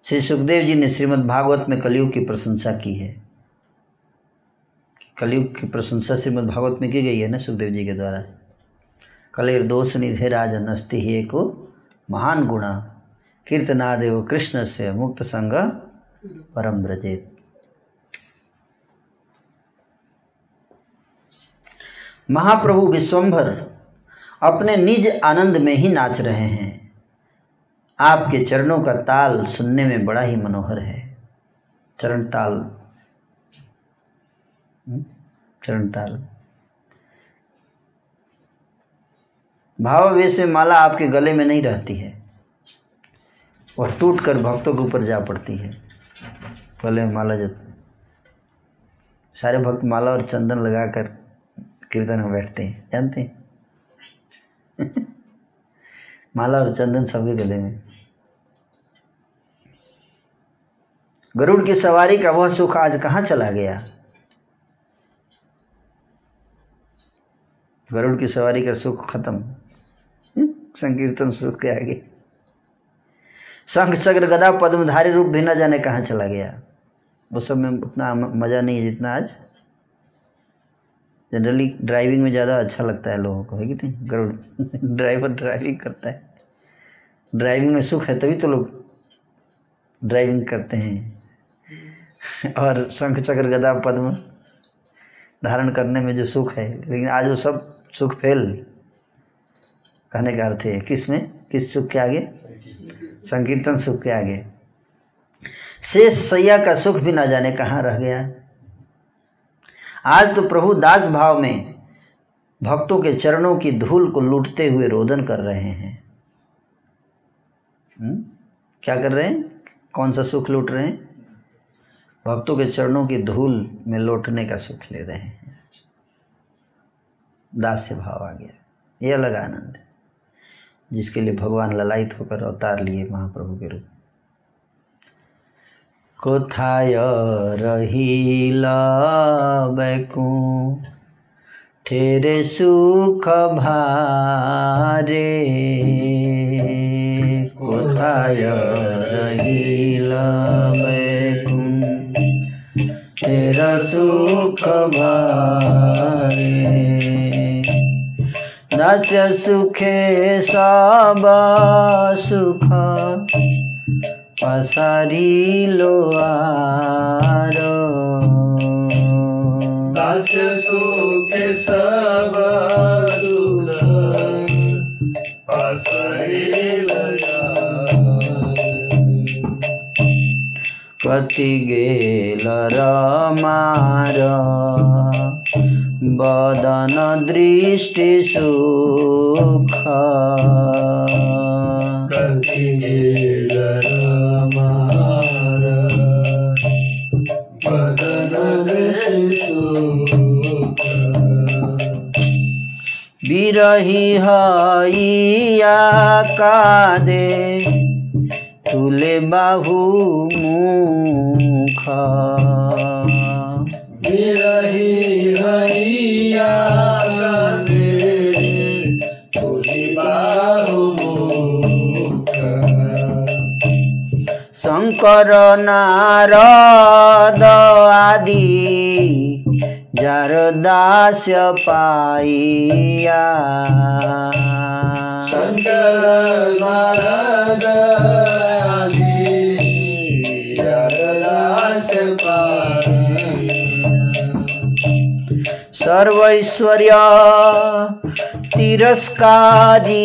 श्री सुखदेव जी ने श्रीमद् भागवत में कलयुग की प्रशंसा की है। कलयुग की प्रशंसा श्रीमद् भागवत में की गई है ना सुखदेव जी के द्वारा? कलेर दोष निधे राज नस्ति ही को महान गुण, कीर्तनादेव कृष्ण से मुक्त संग परम ब्रजेत महाप्रभु विश्वम्भर अपने निज आनंद में ही नाच रहे हैं। आपके चरणों का ताल सुनने में बड़ा ही मनोहर है। चरण ताल। हम्म, चरण ताल। भावावेश में माला आपके गले में नहीं रहती है। वह टूट कर भक्तों के ऊपर जा पड़ती है। गले में माला जो सारे भक्त माला और चंदन लगाकर कीर्तन में बैठते हैं। जानते हैं? [laughs] माला और चंदन सबके गले में। गरुड़ की सवारी का वह सुख आज कहाँ चला गया? गरुड़ की सवारी का सुख खत्म। संकीर्तन सुख के आगे। शंख चक्र गदा पद्मधारी रूप भी न जाने कहाँ चला गया। वो सब में उतना मज़ा नहीं है जितना आज। जनरली ड्राइविंग में ज़्यादा अच्छा लगता है लोगों को, है कि नहीं? गरुड़ ड्राइवर ड्राइविंग करता है। ड्राइविंग में सुख है तभी तो लोग ड्राइविंग करते हैं। [laughs] और शंख चक्र गदा पद्म धारण करने में जो सुख है, लेकिन आज वो सब सुख फेल। कहने का अर्थ है किसमें किस सुख के आगे? संकीर्तन सुख के आगे। शेष सैया का सुख भी ना जाने कहाँ रह गया। आज तो प्रभु दास भाव में भक्तों के चरणों की धूल को लूटते हुए रोदन कर रहे हैं। हुँ? क्या कर रहे हैं? कौन सा सुख लूट रहे हैं? भक्तों के चरणों की धूल में लौटने का सुख ले रहे हैं। दास से भाव आ गया। ये अलग आनंद जिसके लिए भगवान ललायित होकर अवतार लिए महाप्रभु के रूप কোথায় রহিল বেকু ঠেরে সুখ ভারে কোথায় রহিল বেকু ঠের সুখ ভারে দাস্য সুখে সব সুখ पसारी लो आरो। दस सुख सब पसारी कति गेल रमार बदन दृष्टि सुख। कति गेल। বিরহি হইয়া কাদে তুলে বাহু মুখ বিরহি হইয়া কাঁদে, তুলি বাহু মুখ। शंकर नारद आदि जार दास पाइया। शंकर नारद आदि दास पाइया। सर्वैश्वर्य तिरस्कारी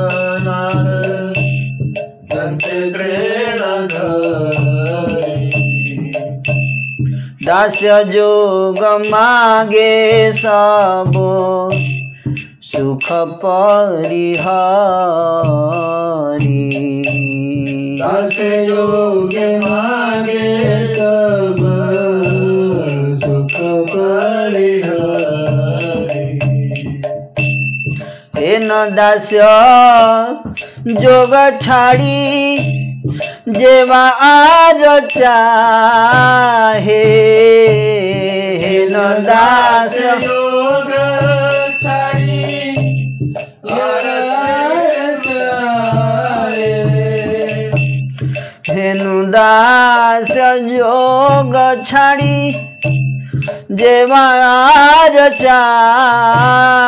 दस जोग मागे सब सुख परिहारी। दस जोग मागे ହେନ ଦାସ ଯୋଗ ଛାଡ଼ି ଯେବା ଆର ଚାହେ ହେନ ଦାସ ଯୋଗ ଛାଡ଼ି ହେନୁ ଦାସ ଯୋଗ ଛାଡ଼ି যেবা আর চাহে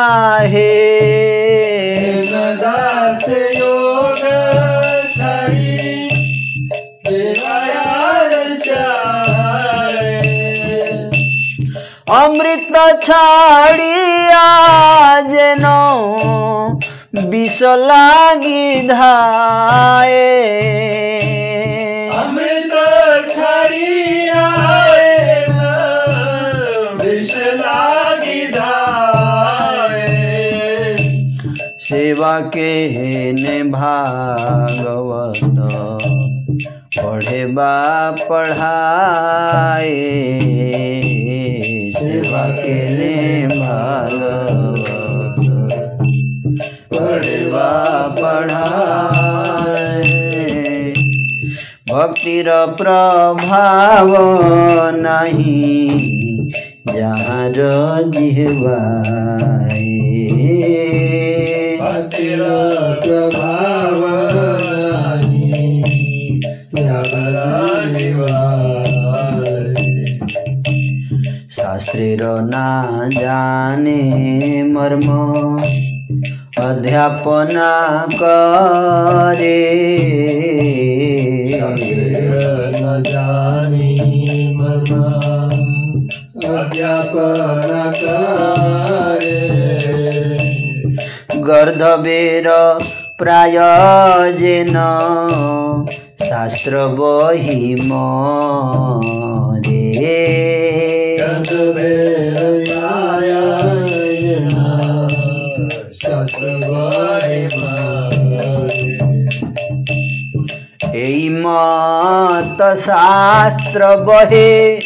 दास योग छाड़ी देवायार चाहे অমৃত ছাড়িয়া যেন বিষ লাগি ধায়ে अमृत छड़िया सेवा के ने भागवत। पढ़े बा पढ़ाए, सेवा के ने भागवत। पढ़े बा पढ़ाए। भक्तिर प्रभाव नहीं, जहाँ जिहवाए। प्रभाव शास्त्र प्रेरणा जाने मर्म अध्यापना करे। न जानी मर्म अध्यापन करे। গর্ধবের প্রায় যেন শাস্ত্র বহি মে এই মত শাস্ত্র বহে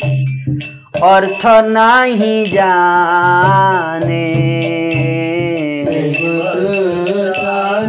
অর্থ নাহি জানে।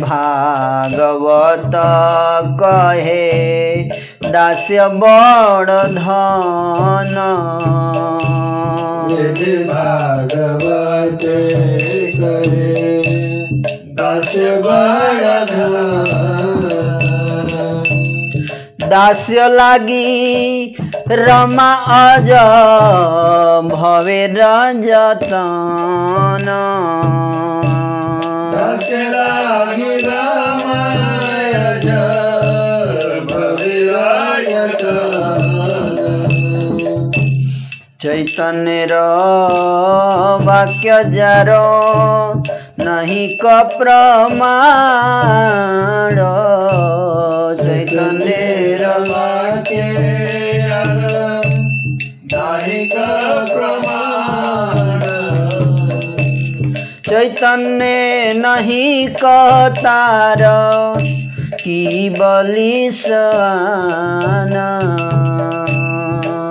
भागवत कहे दास्य बड़ धन। भागवत करे दस बड़ दास्य लागी रमा अज भवे रजतन। दस लागी रामाय भविरायत चैतन्य र वाक्य जार नहीं क प्रमाण। चैतन्य नहीं क तार की बलिसान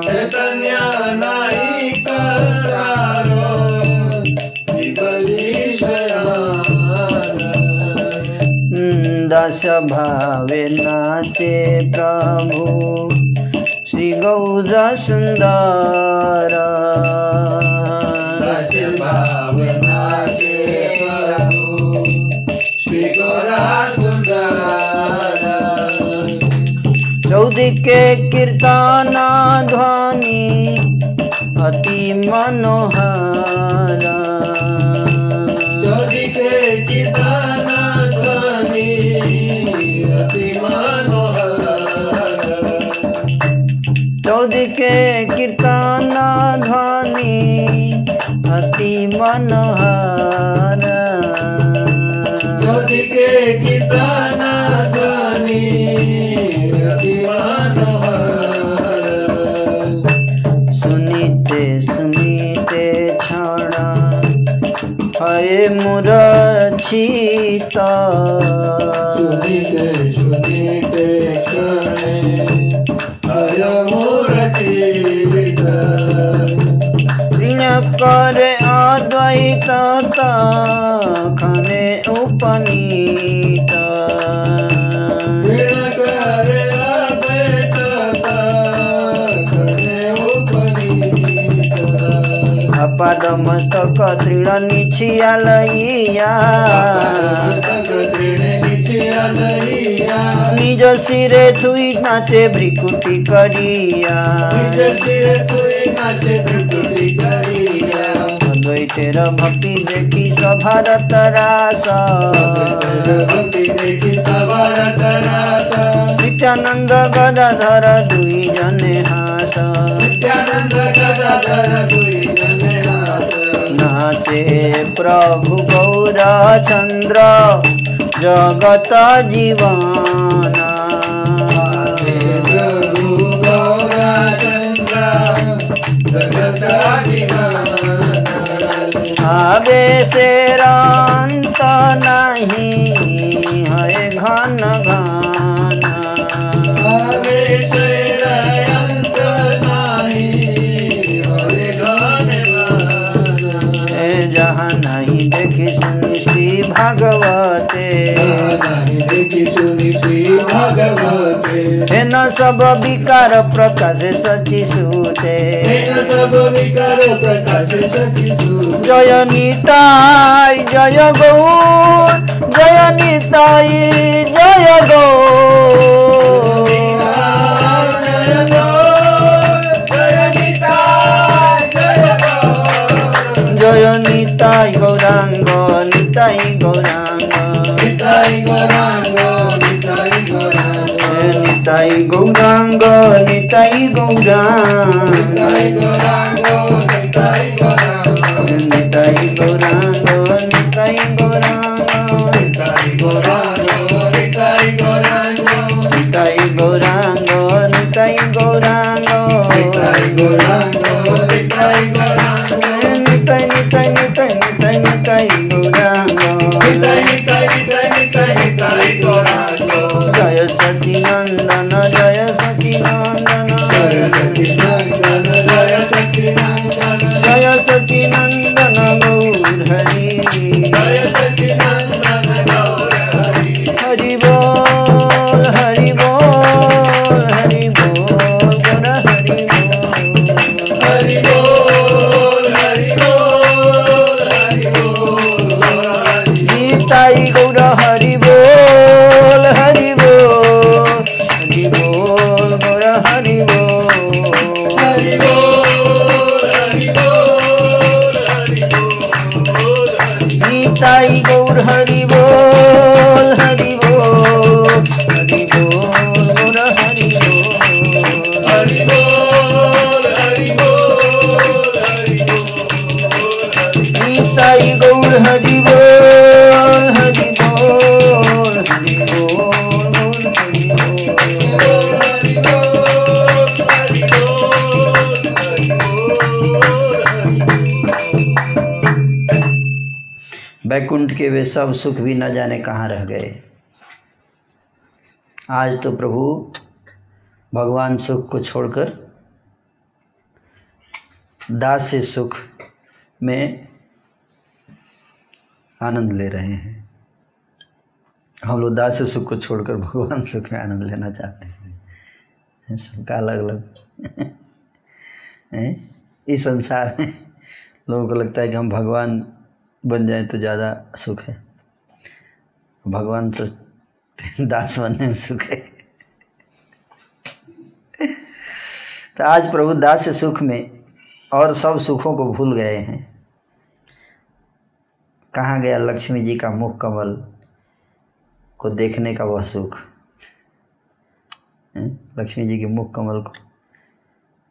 चैतन्य करो दश भावे नाचे प्रभु श्री गौर सुंदर भावना से के कीर्तन ध्वनि अति मनोहर। ज्योतिके कीर्तन ध्वनि अति मनोहर। चौदिके कीर्तन ध्वनि मनोहर ज्योतिके कीर्तन ध्वनि अति मनोहर। सुनीते सुनीते क्षण हये मुर छिता सुनीते सुनीते क्षणे हय मूर्तिविद ऋण करे अद्वैत खने उपनीत दिनकर अद्वैत करे उपनीत अपाद मस्तक दृढ निछियालैया निज शिरे छुई नाचे भ्रिकुटी करिया। अद्वैतेर भक्ति देखि सभारत रास। नित्यानन्द गदाधर दुई जने हास। नाचे प्रभु गौर चन्द्र जगत आवे से रांत नहीं है घन घन। नहीं है घन घन जहाँ नहीं देखी सुनी श्री भगवते એના સબ વિકાર પ્રકાશે સચી સૂતે જય નીતાય જય ગૌર જય નીતાય જય ગૌર জয় নিতাই গৌরাঙ্গ নিতাই গৌরাঙ্গ নিতাই নিতাই গৌরাঙ্গ নিতাই গৌরাঙ্গ নিতাই গৌরাঙ্গ নিতাই গৌরাঙ্গ নিতাই গৌরাঙ্গ सब सुख भी न जाने कहाँ रह गए। आज तो प्रभु भगवान सुख को छोड़कर दास सुख में आनंद ले रहे हैं। हम लोग दास सुख को छोड़कर भगवान सुख में आनंद लेना चाहते हैं। सबका अलग अलग इस संसार में लोगों को लगता है कि हम भगवान बन जाए तो ज़्यादा सुख है। भगवान हैं दास बनने में सुख है। तो आज प्रभु दास सुख में और सब सुखों को भूल गए हैं। कहाँ गया लक्ष्मी जी का मुख कमल को देखने का वह सुख? लक्ष्मी जी के मुख कमल को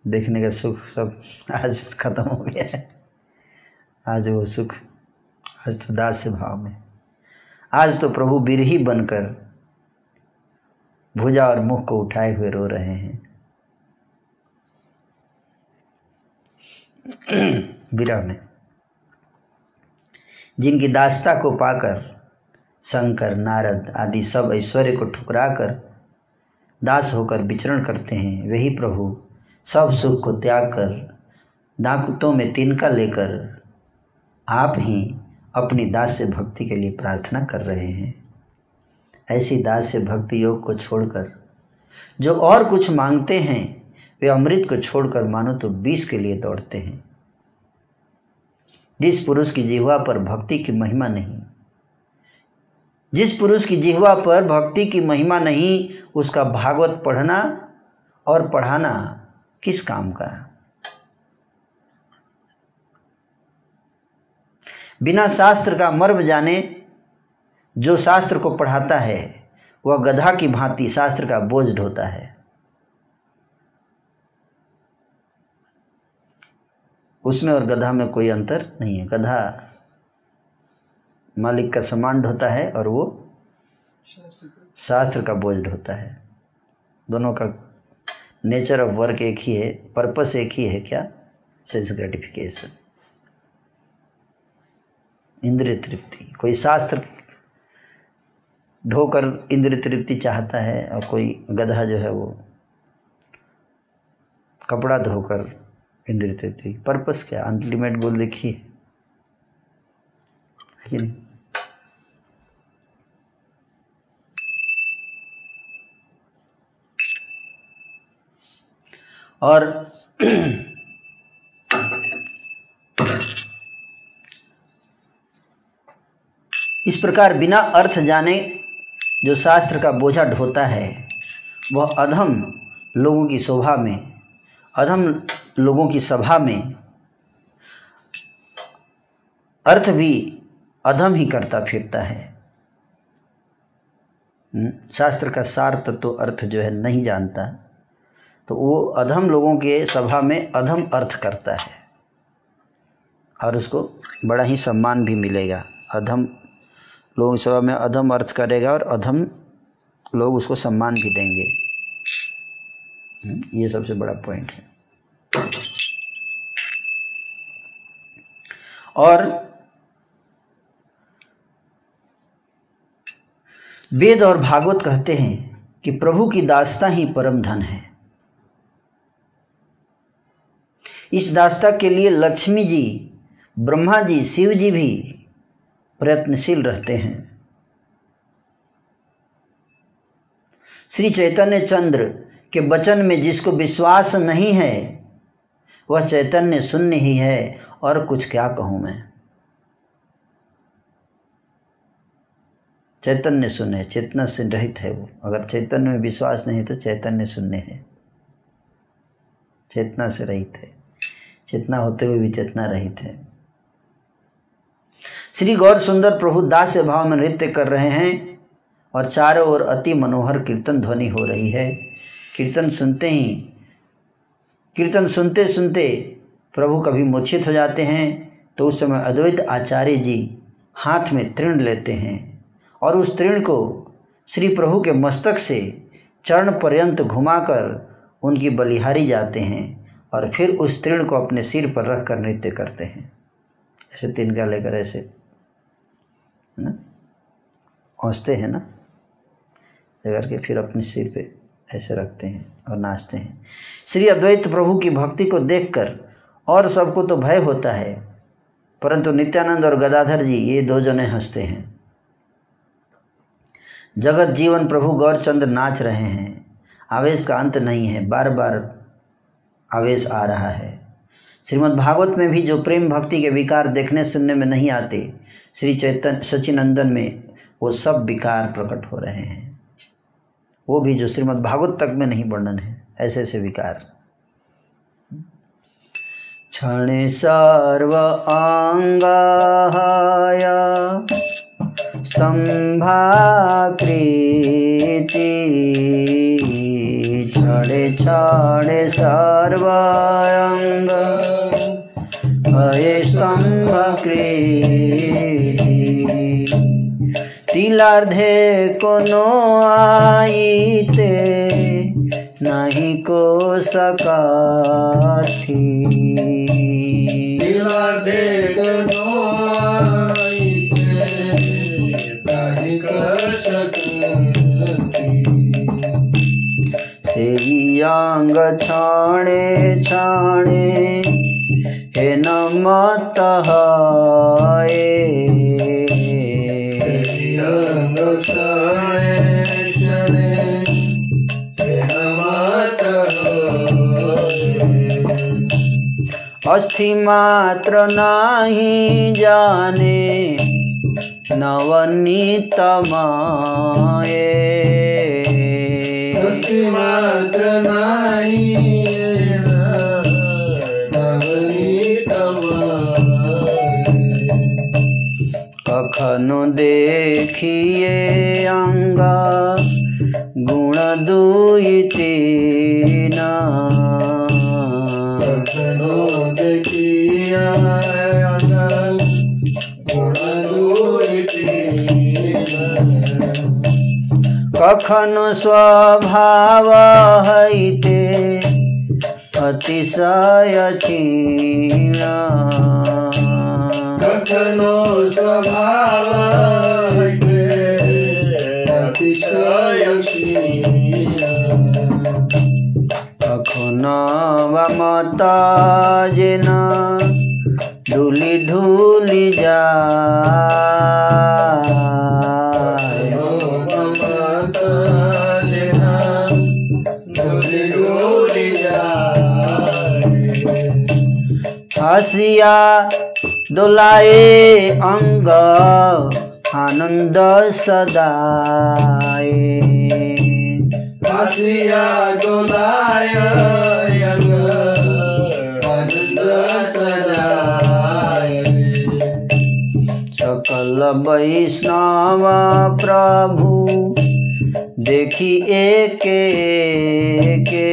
देखने का सुख सब आज खत्म हो गया है। आज वो सुख, आज तो दास भाव में आज तो प्रभु बिरही बनकर भुजा और मुख को उठाए हुए रो रहे हैं। विरह में। जिनकी दास्ता को पाकर, शंकर, नारद आदि सब ऐश्वर्य को ठुकरा कर दास होकर विचरण करते हैं, वही प्रभु सब सुख को त्याग कर दाकुतों में तिनका लेकर आप ही अपनी दास से भक्ति के लिए प्रार्थना कर रहे हैं। ऐसी दास से भक्ति योग को छोड़कर जो और कुछ मांगते हैं, वे अमृत को छोड़कर मानो तो बीस के लिए दौड़ते हैं। जिस पुरुष की जिहवा पर भक्ति की महिमा नहीं, जिस पुरुष की जिह्वा पर भक्ति की महिमा नहीं, उसका भागवत पढ़ना और पढ़ाना किस काम का? बिना शास्त्र का मर्म जाने जो शास्त्र को पढ़ाता है, वह गधा की भांति शास्त्र का बोझ ढोता है। उसमें और गधा में कोई अंतर नहीं है। गधा मालिक का सामान ढोता है और वो शास्त्र का बोझ ढोता है। दोनों का नेचर ऑफ़ वर्क एक ही है, पर्पस एक ही है। क्या? Sense gratification. इंद्रिय तृप्ति कोई शास्त्र ढोकर इंद्रिय तृप्ति चाहता है और कोई गधा जो है वो कपड़ा धोकर इंद्रिय तृप्ति पर्पस क्या? अनलिमिट गोल देखिए है। नहीं? और [clears throat] [clears throat] [clears throat] इस प्रकार बिना अर्थ जाने जो शास्त्र का बोझा ढोता है वह अधम लोगों की शोभा में अधम लोगों की सभा में अर्थ भी अधम ही करता फिरता है। हम्म, शास्त्र का सार तत्व तो अर्थ जो है नहीं जानता तो वो अधम लोगों के सभा में अधम अर्थ करता है। और उसको बड़ा ही सम्मान भी मिलेगा अधम लोगों सभा में अधम अर्थ करेगा और अधम लोग उसको सम्मान भी देंगे। हम्म, ये सबसे बड़ा पॉइंट है। और वेद और भागवत कहते हैं कि प्रभु की दास्ता ही परम धन है। इस दास्ता के लिए लक्ष्मी जी ब्रह्मा जी शिव जी भी प्रयत्नशील रहते हैं। श्री चैतन्य चंद्र के वचन में जिसको विश्वास नहीं है, वह चैतन्य शून्य ही है, और कुछ क्या कहूँ मैं? चैतन्य शून्य है, चेतना से रहित है वो। अगर चैतन्य में विश्वास नहीं तो चैतन्य शून्य है। चेतना से रहित है। चेतना होते हुए भी चेतना रहित है। श्री गौर सुंदर प्रभु दास भाव में नृत्य कर रहे हैं और चारों ओर अति मनोहर कीर्तन ध्वनि हो रही है। कीर्तन सुनते ही, कीर्तन सुनते सुनते प्रभु कभी मूर्छित हो जाते हैं तो उस समय अद्वैत आचार्य जी हाथ में तृण लेते हैं और उस तृण को श्री प्रभु के मस्तक से चरण पर्यंत घुमाकर उनकी बलिहारी जाते हैं और फिर उस तृण को अपने सिर पर रख कर नृत्य करते हैं। ऐसे तीन तिनका लेकर ऐसे। है ना? हैं ना? करके फिर अपने सिर पे ऐसे रखते हैं और नाचते हैं। श्री अद्वैत प्रभु की भक्ति को देखकर और सबको तो भय होता है, परंतु नित्यानंद और गदाधर जी, ये दो जने हँसते हैं। जगत जीवन प्रभु गौरचंद्र नाच रहे हैं। आवेश का अंत नहीं है बार बार आवेश आ रहा है। श्रीमद् भागवत में भी जो प्रेम भक्ति के विकार देखने सुनने में नहीं आते श्री चैतन्य, सचिनंदन में वो सब विकार प्रकट हो रहे हैं। वो भी जो श्रीमद् भागवत तक में नहीं वर्णन है, ऐसे ऐसे विकार। क्षण सर्व अंगाया स्तम्भाकृति छड़े छाड़े सर्वांग भये स्तम्भकृति तिलार्धे कोनो आईते नहीं को सकाथी। तिलार्धे कोनो सेयांग छाणे छाणे हे नमत अस्थि मात्र नहीं जाने नवनीतमाए मात्र नाही कखनु देखिए अंगा गुण दुई तीना कखनु स्वभाव हैते अतिशय क्षीणा कखनो स्वभाव जिन धूलि धूलि जा हसिया दोलाए अंग आनंद सदाए हसिया डोलाय अंग आनंद सदाय सकल वैष्णव प्रभु देखी एके के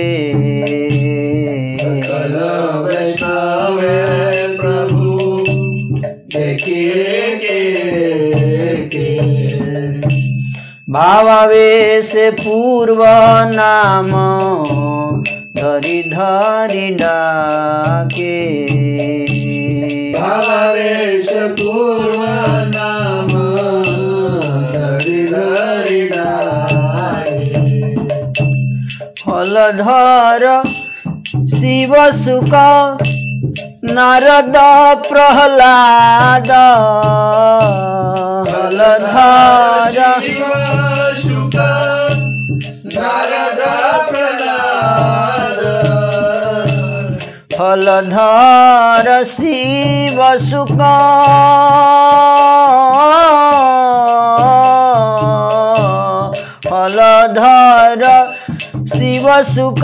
सकल वैष्णव प्रभु भावावेश पूर्व नाम धरि धरि डाके। भावेश पूर्व नाम डाके। फलधर शिव सुख नारद प्रहलाद फलधर शिव शुक नारद प्रहलाद फलधर शिव सुख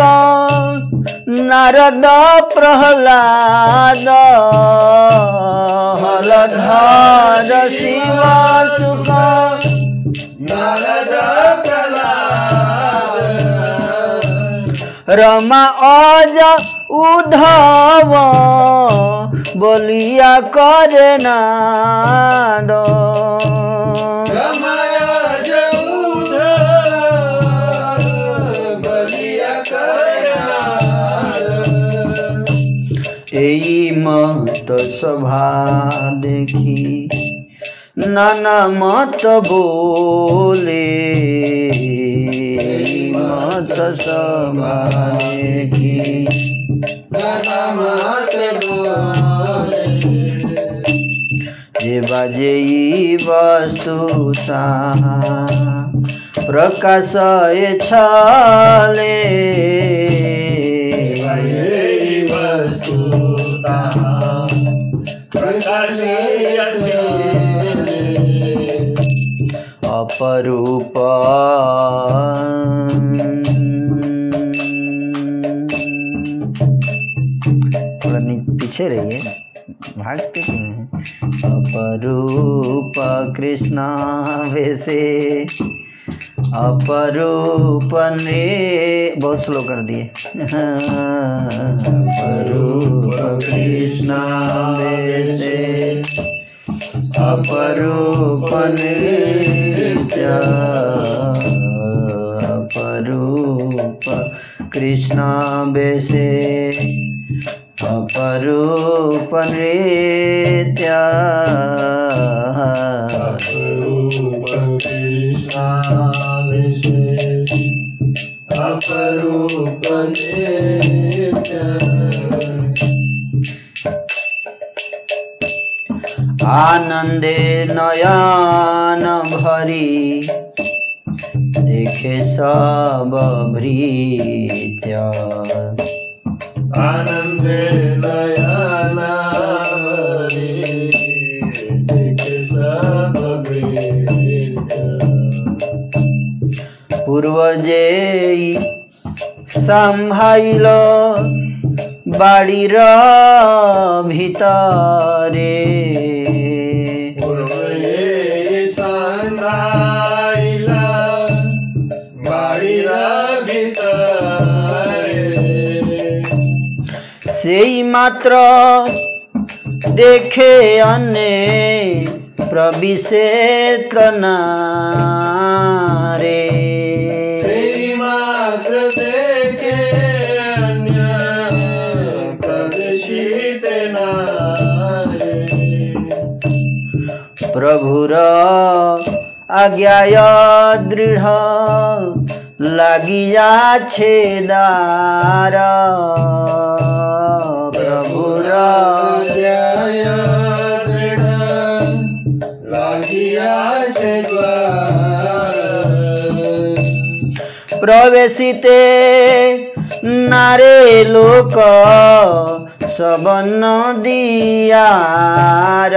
नारद प्रहलाद। फलधर शिव सुख नारद प्रहलाद। रमा अज उधव बोलिया करे नाद। रमय मत सभा देखी। नाना मत बोले मत सभा देखी। नाना मात बोले। बाजे ई वस्तुता प्रकाश छले। अपरूप थोड़ा पीछे रहिए। भागते हैं अपरूप कृष्ण वैसे अपरूप ने बहुत स्लो कर दिए। अपरूप कृष्ण वैसे अपरूप नित्य अपरूप कृष्ण बेसे अपरूप नृत्य कृष्णाविषे अपरूप आनंदे नयन भरी देखे सब भृत्य। आनन्दे नयनावरी ପୂର୍ବଜେଇ ସମ୍ଭାଇଲ বাড়ির ভিতরে সেই মাত্র দেখে অনে প্রবিষেত্র না রে মাত্র দেখে অন্য প্রদর্শিত নারে প্রভুর আজ্ঞায় দৃঢ় লাগিয়াছে দ্বার প্রভুর জয় দৃঢ় লাগিয়া সে দ্বার ପ୍ରବେଶିତେ ନାରେ ଲୋକ ସବନ ଦିଆର।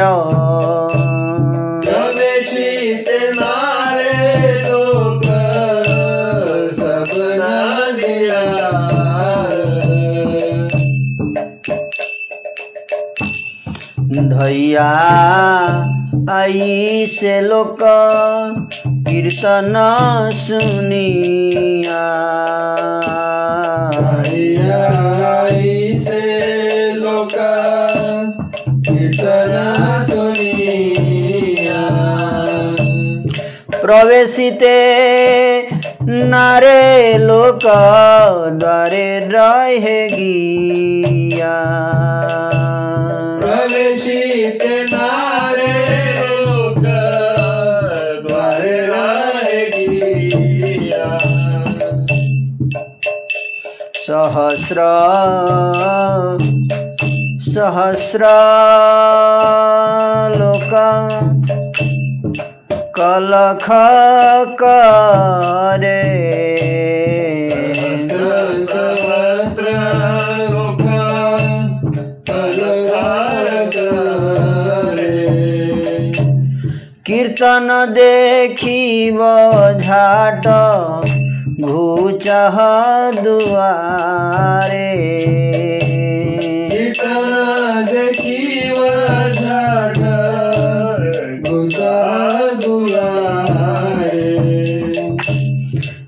ଧୈୟା आई से लोक कीर्तन सुनिया। आई से लोक कीर्तन सुनिया। प्रवेशिते नारे लोक द्वारे रहे गिया प्रवेशित सहस्र सहस्र लोक कलख करे। सहस्र लोक कलकार करे। कीर्तन देखिब झाट। घुचह दुआरे। कीर्तन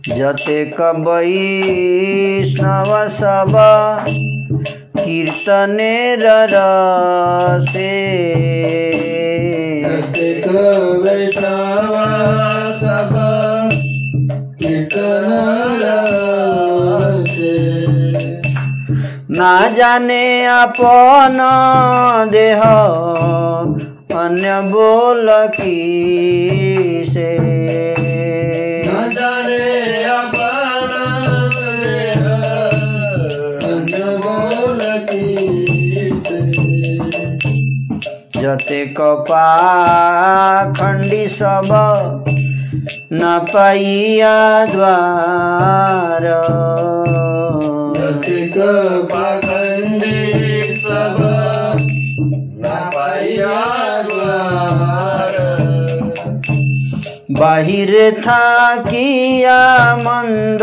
जतेक वैष्णव सब कीर्तनेर रसे वैष्णव सब ना जाने अपन देह अन्य बोल की से। जते पाखंडी सब न पाइया द्वार जतिक पाखंडी सब न पाइया द्वार। बाहिर था किया मंद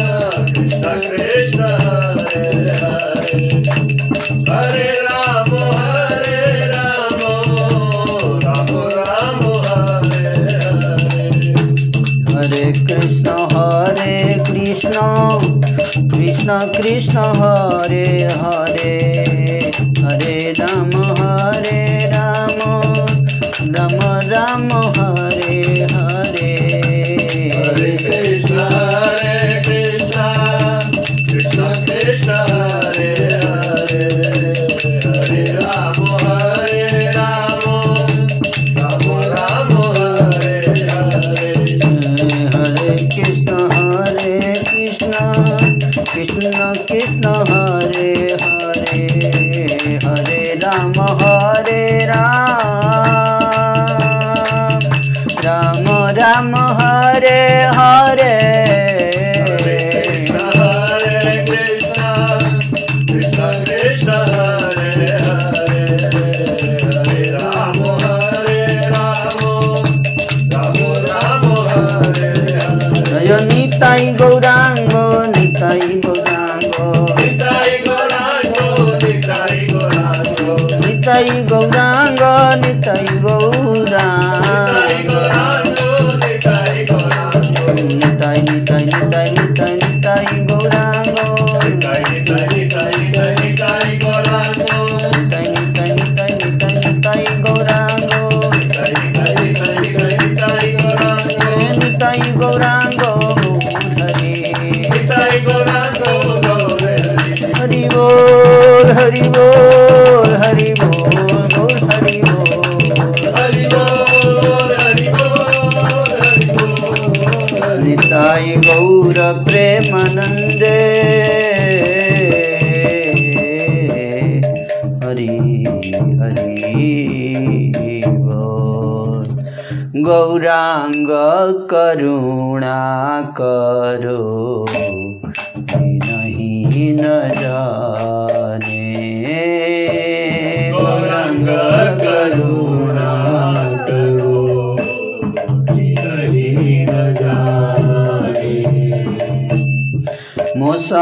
কৃষ্ণ হরে হরে হরে রাম হরে রাম রাম রাম হরে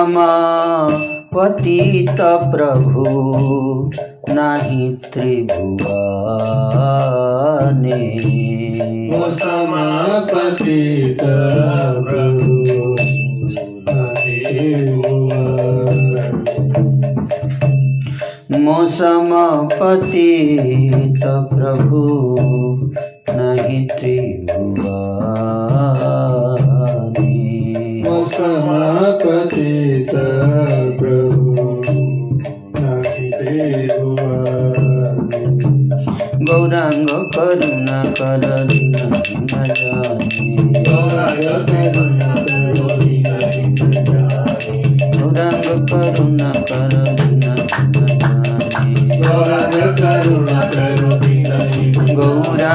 क्षमा पतित प्रभु। Gaura, Gaura, Gaura, Gaura, Gaura, Gaura, Gaura,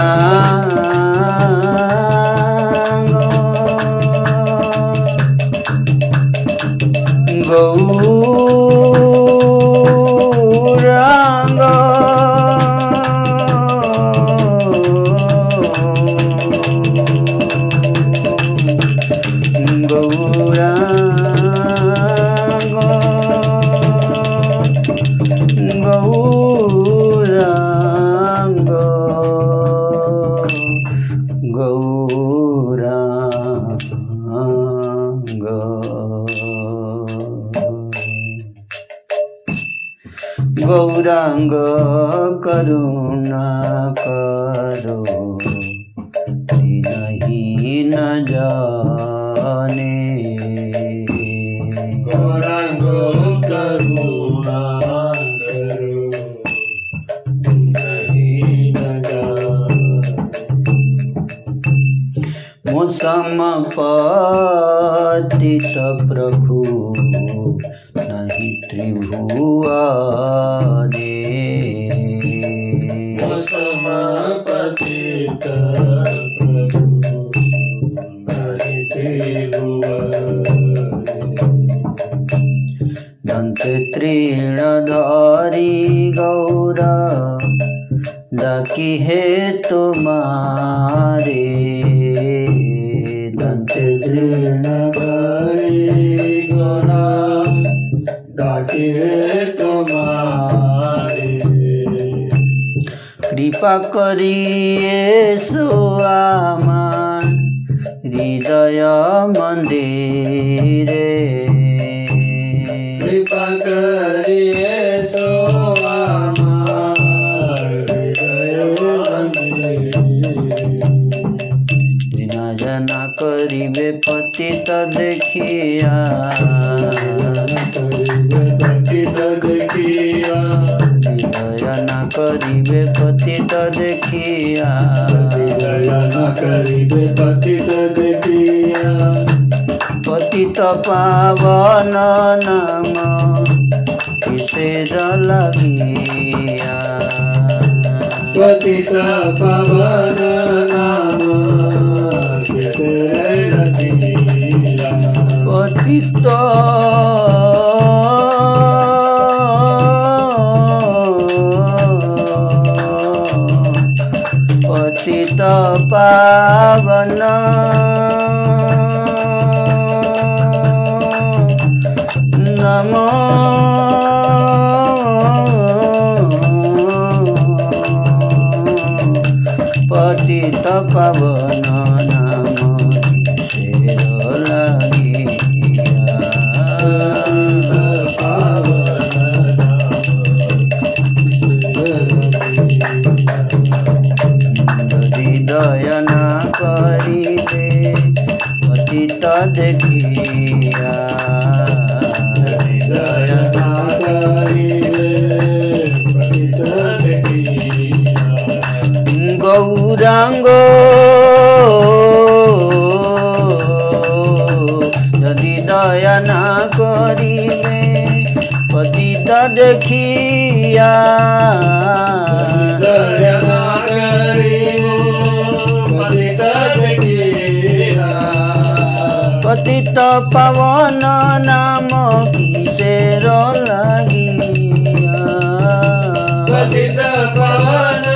পতিত পাবন নাম কিসের লাগিয়া পতিত পবন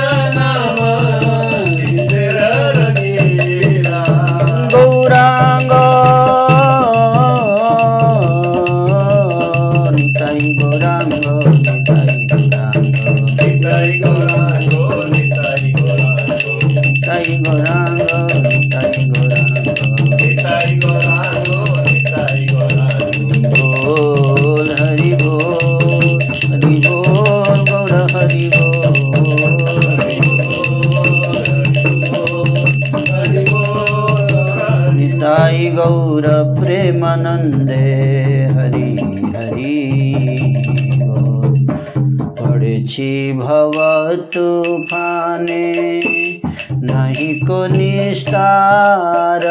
তার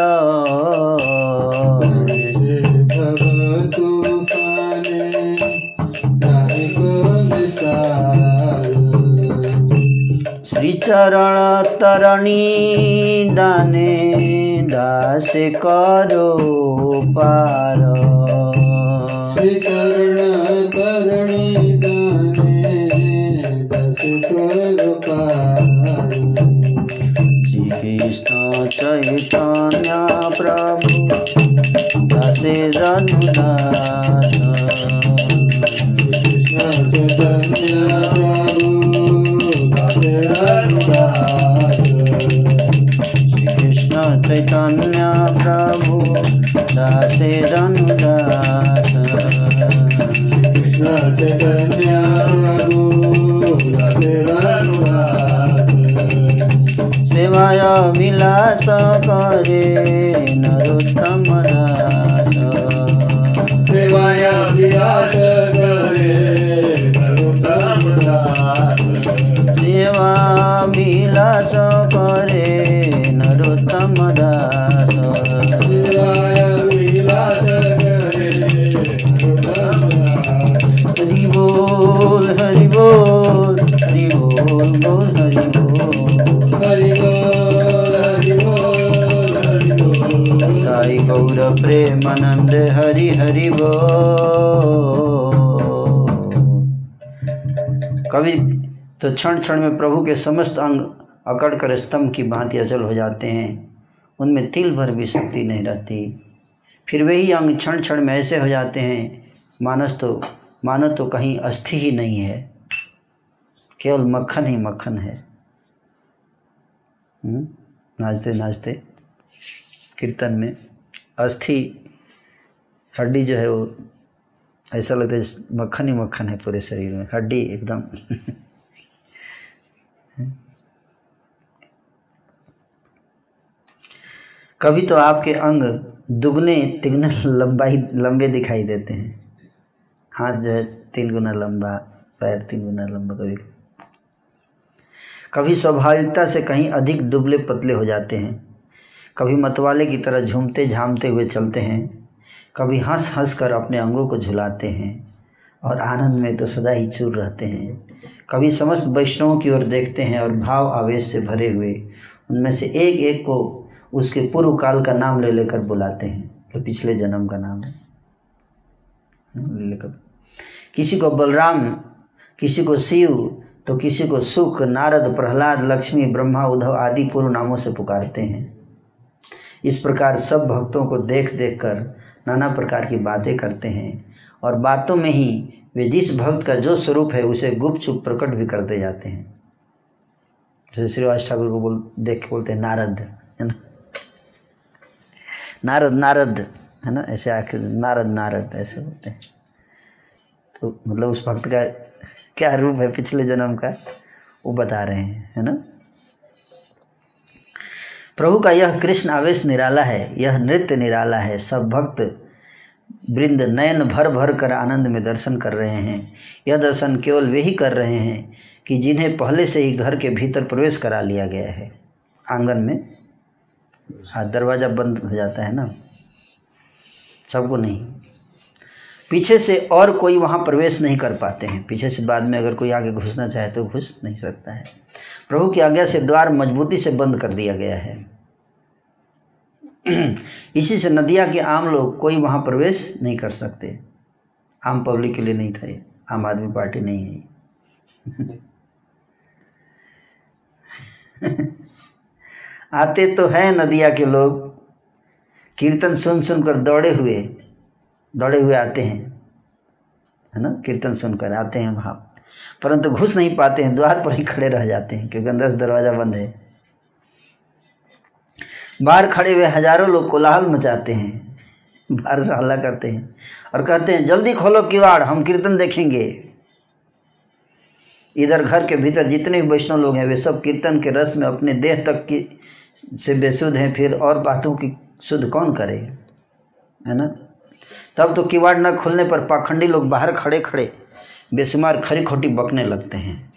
শ্রীচরণ তরণী দানে দাসে করো পার। উল্লাস করে নরোত্তম দাস সেবায় বিলাস করে নরোত্তম দাস সেবা বিলাস गौर प्रेमानंद हरि हरि वो। कवि तो क्षण क्षण में प्रभु के समस्त अंग अकड़ कर स्तंभ की भांति अचल हो जाते हैं। उनमें तिल भर भी शक्ति नहीं रहती। फिर वही अंग क्षण क्षण में ऐसे हो जाते हैं। मानस तो मानो तो कहीं अस्थि ही नहीं है। केवल मक्खन ही मक्खन है। हम्म? नाचते नाचते। कीर्तन में। अस्थि, हड्डी जो है वो, ऐसा लगता है मक्खन ही मक्खन है पूरे शरीर में, हड्डी एकदम। कभी तो आपके अंग दुगने, तिगने लंबाई, लंबे दिखाई देते हैं। हाथ जो है तीन गुना लंबा, पैर तीन गुना लंबा कभी। कभी स्वाभाविकता से कहीं अधिक दुबले पतले हो जाते हैं। कभी मतवाले की तरह झूमते झामते हुए चलते हैं, कभी हंस हंस कर अपने अंगों को झुलाते हैं और आनंद में तो सदा ही चूर रहते हैं। कभी समस्त वैष्णवों की ओर देखते हैं और भाव आवेश से भरे हुए उनमें से एक एक को उसके पूर्व काल का नाम ले लेकर बुलाते हैं तो पिछले जन्म का नाम है। किसी को बलराम, किसी को शिव तो किसी को सुख, नारद, प्रहलाद, लक्ष्मी, ब्रह्मा, उद्धव आदि पूर्व नामों से पुकारते हैं। इस प्रकार सब भक्तों को देख देख कर नाना प्रकार की बातें करते हैं और बातों में ही वे जिस भक्त का जो स्वरूप है, उसे गुप्त चुप प्रकट भी करते जाते हैं। जैसे श्रीवास ठाकुर को बोल, देख के बोलते हैं, नारद, है ना? नारद नारद, है ना? ऐसे आके नारद नारद, ऐसे बोलते हैं। तो मतलब उस भक्त का क्या रूप है पिछले जन्म का? वो बता रहे हैं, है ना? प्रभु का यह कृष्ण आवेश निराला है, यह नृत्य निराला है। सब भक्त वृंद नयन भर भर कर आनंद में दर्शन कर रहे हैं। यह दर्शन केवल वे ही कर रहे हैं कि जिन्हें पहले से ही घर के भीतर प्रवेश करा लिया गया है। आँगन में हाँ दरवाज़ा बंद हो जाता है ना? सबको नहीं। पीछे से और कोई वहाँ प्रवेश नहीं कर पाते हैं। पीछे से बाद में अगर कोई आगे घुसना चाहे तो घुस नहीं सकता है। प्रभु की आज्ञा से द्वार मजबूती से बंद कर दिया गया है। [clears throat] इसी से नदिया के आम लोग कोई वहाँ प्रवेश नहीं कर सकते। आम पब्लिक के लिए नहीं था आम आदमी पार्टी नहीं है [laughs] आते तो हैं नदिया के लोग। कीर्तन सुन सुनकर दौड़े हुए दौड़े हुए आते हैं। है ना? कीर्तन सुनकर आते हैं वहाँ। परंतु घुस नहीं पाते हैं, द्वार पर ही खड़े रह जाते हैं, क्योंकि अंदर से दरवाज़ा बंद है। बाहर खड़े हुए हज़ारों लोग कोलाहल मचाते हैं, बाहर हल्ला करते हैं और कहते हैं, जल्दी खोलो किवाड़, हम कीर्तन देखेंगे। इधर घर के भीतर जितने भी वैष्णव लोग हैं, वे सब कीर्तन के रस में अपने देह तक की से बेसुध हैं, फिर और बातों की शुद्ध कौन करे? है ना? तब तो किवाड़ न खुलने पर पाखंडी लोग बाहर खड़े खड़े बेशुमार खरी खोटी बकने लगते हैं।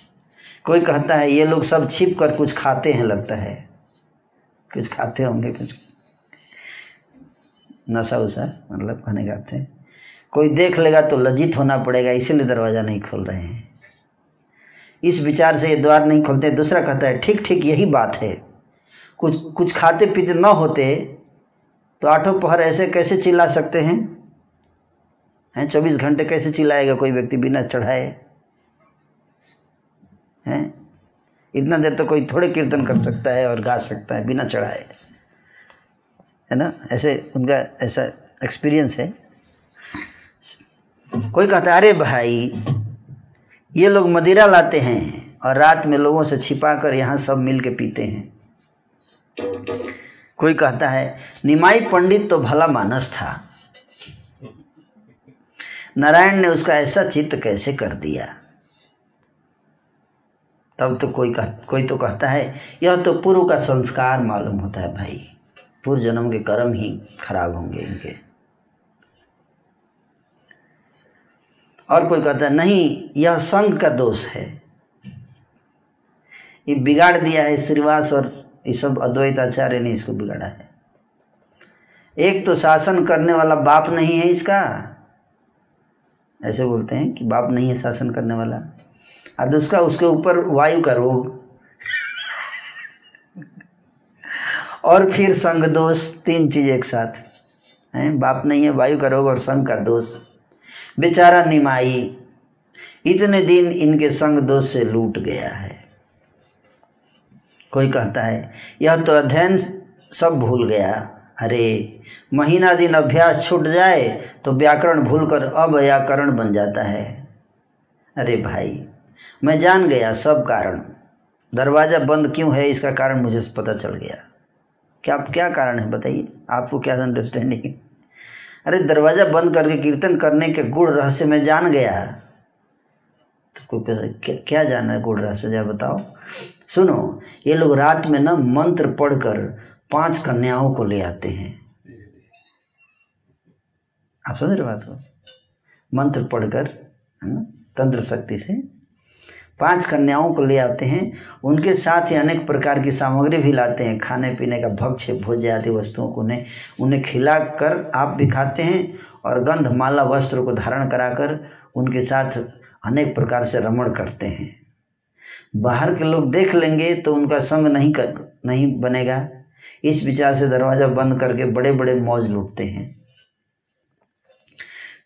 कोई कहता है, ये लोग सब छिप कर कुछ खाते हैं, लगता है। कुछ खाते होंगे, कुछ नशा उशा मतलब खाने खाते हैं। कोई देख लेगा तो लज्जित होना पड़ेगा, इसीलिए दरवाज़ा नहीं खोल रहे हैं। इस विचार से ये द्वार नहीं खोलते दूसरा कहता है, ठीक ठीक, यही बात है। कुछ कुछ खाते पीते न होते तो आठों पहर ऐसे कैसे चिल्ला सकते हैं? हैं? चौबीस घंटे कैसे चिल्लाएगा कोई व्यक्ति बिना चढ़ाए? हैं? इतना देर तो कोई थोड़े कीर्तन कर सकता है और गा सकता है बिना चढ़ाए। है ना? ऐसे उनका ऐसा एक्सपीरियंस है। कोई कहता है, अरे भाई, ये लोग मदिरा लाते हैं और रात में लोगों से छिपा कर यहाँ सब मिल के पीते हैं। कोई कहता है, निमाई पंडित तो भला मानस था। नारायण ने उसका ऐसा चित्त कैसे कर दिया? तब तो कोई कह, कोई तो कहता है, यह तो पूर्व का संस्कार मालूम होता है भाई। पूर्व जन्म के कर्म ही खराब होंगे इनके। और कोई कहता है, नहीं, यह संघ का दोष है। ये बिगाड़ दिया है श्रीवास और ये सब अद्वैत आचार्य ने इसको बिगाड़ा है। एक तो शासन करने वाला बाप नहीं है इसका। ऐसे बोलते हैं कि बाप नहीं है शासन करने वाला। और दूसरा उसके ऊपर वायु का रोग। और फिर संग दोष, तीन चीज़ एक साथ। हैं? बाप नहीं है, वायु का रोग और संग का दोष। बेचारा निमाई, इतने दिन इनके संग दोष से लूट गया है। कोई कहता है, यह तो अध्ययन सब भूल गया। अरे महीना दिन अभ्यास छूट जाए तो व्याकरण भूलकर अव्याकरण बन जाता है। अरे भाई मैं जान गया सब कारण। दरवाज़ा बंद क्यों है? इसका कारण मुझे पता चल गया। क्या क्या कारण है बताइए? आपको क्या अंडरस्टैंडिंग अरे दरवाज़ा बंद करके कीर्तन करने के गुण रहस्य में जान गया। तो कोई क्या, क्या जाना है गुण रहस्य? जा बताओ। सुनो ये लोग रात में ना मंत्र पढ़कर पाँच कन्याओं को ले आते हैं। आप समझ रहे बात को? मंत्र पढ़कर, है ना तंत्र शक्ति से पाँच कन्याओं को ले आते हैं। उनके साथ ही अनेक प्रकार की सामग्री भी लाते हैं। खाने पीने का भक्ष्य, भोज्य आदि वस्तुओं को उन्हें उन्हें खिला कर आप भी खाते हैं और गंध माला वस्त्र को धारण कराकर उनके साथ अनेक प्रकार से रमण करते हैं। बाहर के लोग देख लेंगे तो उनका संग नहीं कर नहीं बनेगा। इस विचार से दरवाज़ा बंद करके बड़े बड़े मौज लूटते हैं।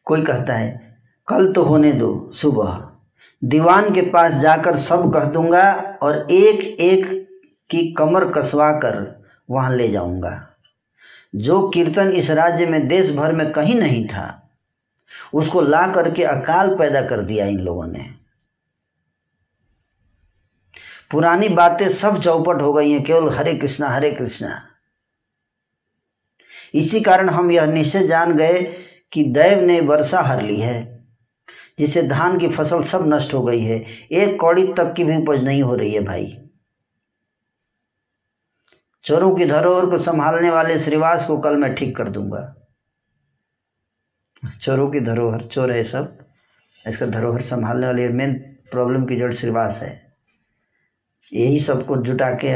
कोई कहता है, कल तो होने दो, सुबह। दीवान के पास जाकर सब कह दूँगा और एक एक की कमर कसवा कर वहाँ ले जाऊँगा। जो कीर्तन इस राज्य में देश भर में कहीं नहीं था, उसको ला करके अकाल पैदा कर दिया इन लोगों ने। पुरानी बातें सब चौपट हो गई हैं, केवल हरे कृष्णा हरे कृष्णा। इसी कारण हम यह निश्चय जान गए कि दैव ने वर्षा हर ली है, जिससे धान की फ़सल सब नष्ट हो गई है। एक कौड़ी तक की भी उपज नहीं हो रही है भाई। चोरों की धरोहर को संभालने वाले श्रीवास को कल मैं ठीक कर दूँगा। चोरों की धरोहर, चोर है सब। इसका धरोहर संभालने वाले मेन प्रॉब्लम की जड़ श्रीवास है। यही सबको जुटा के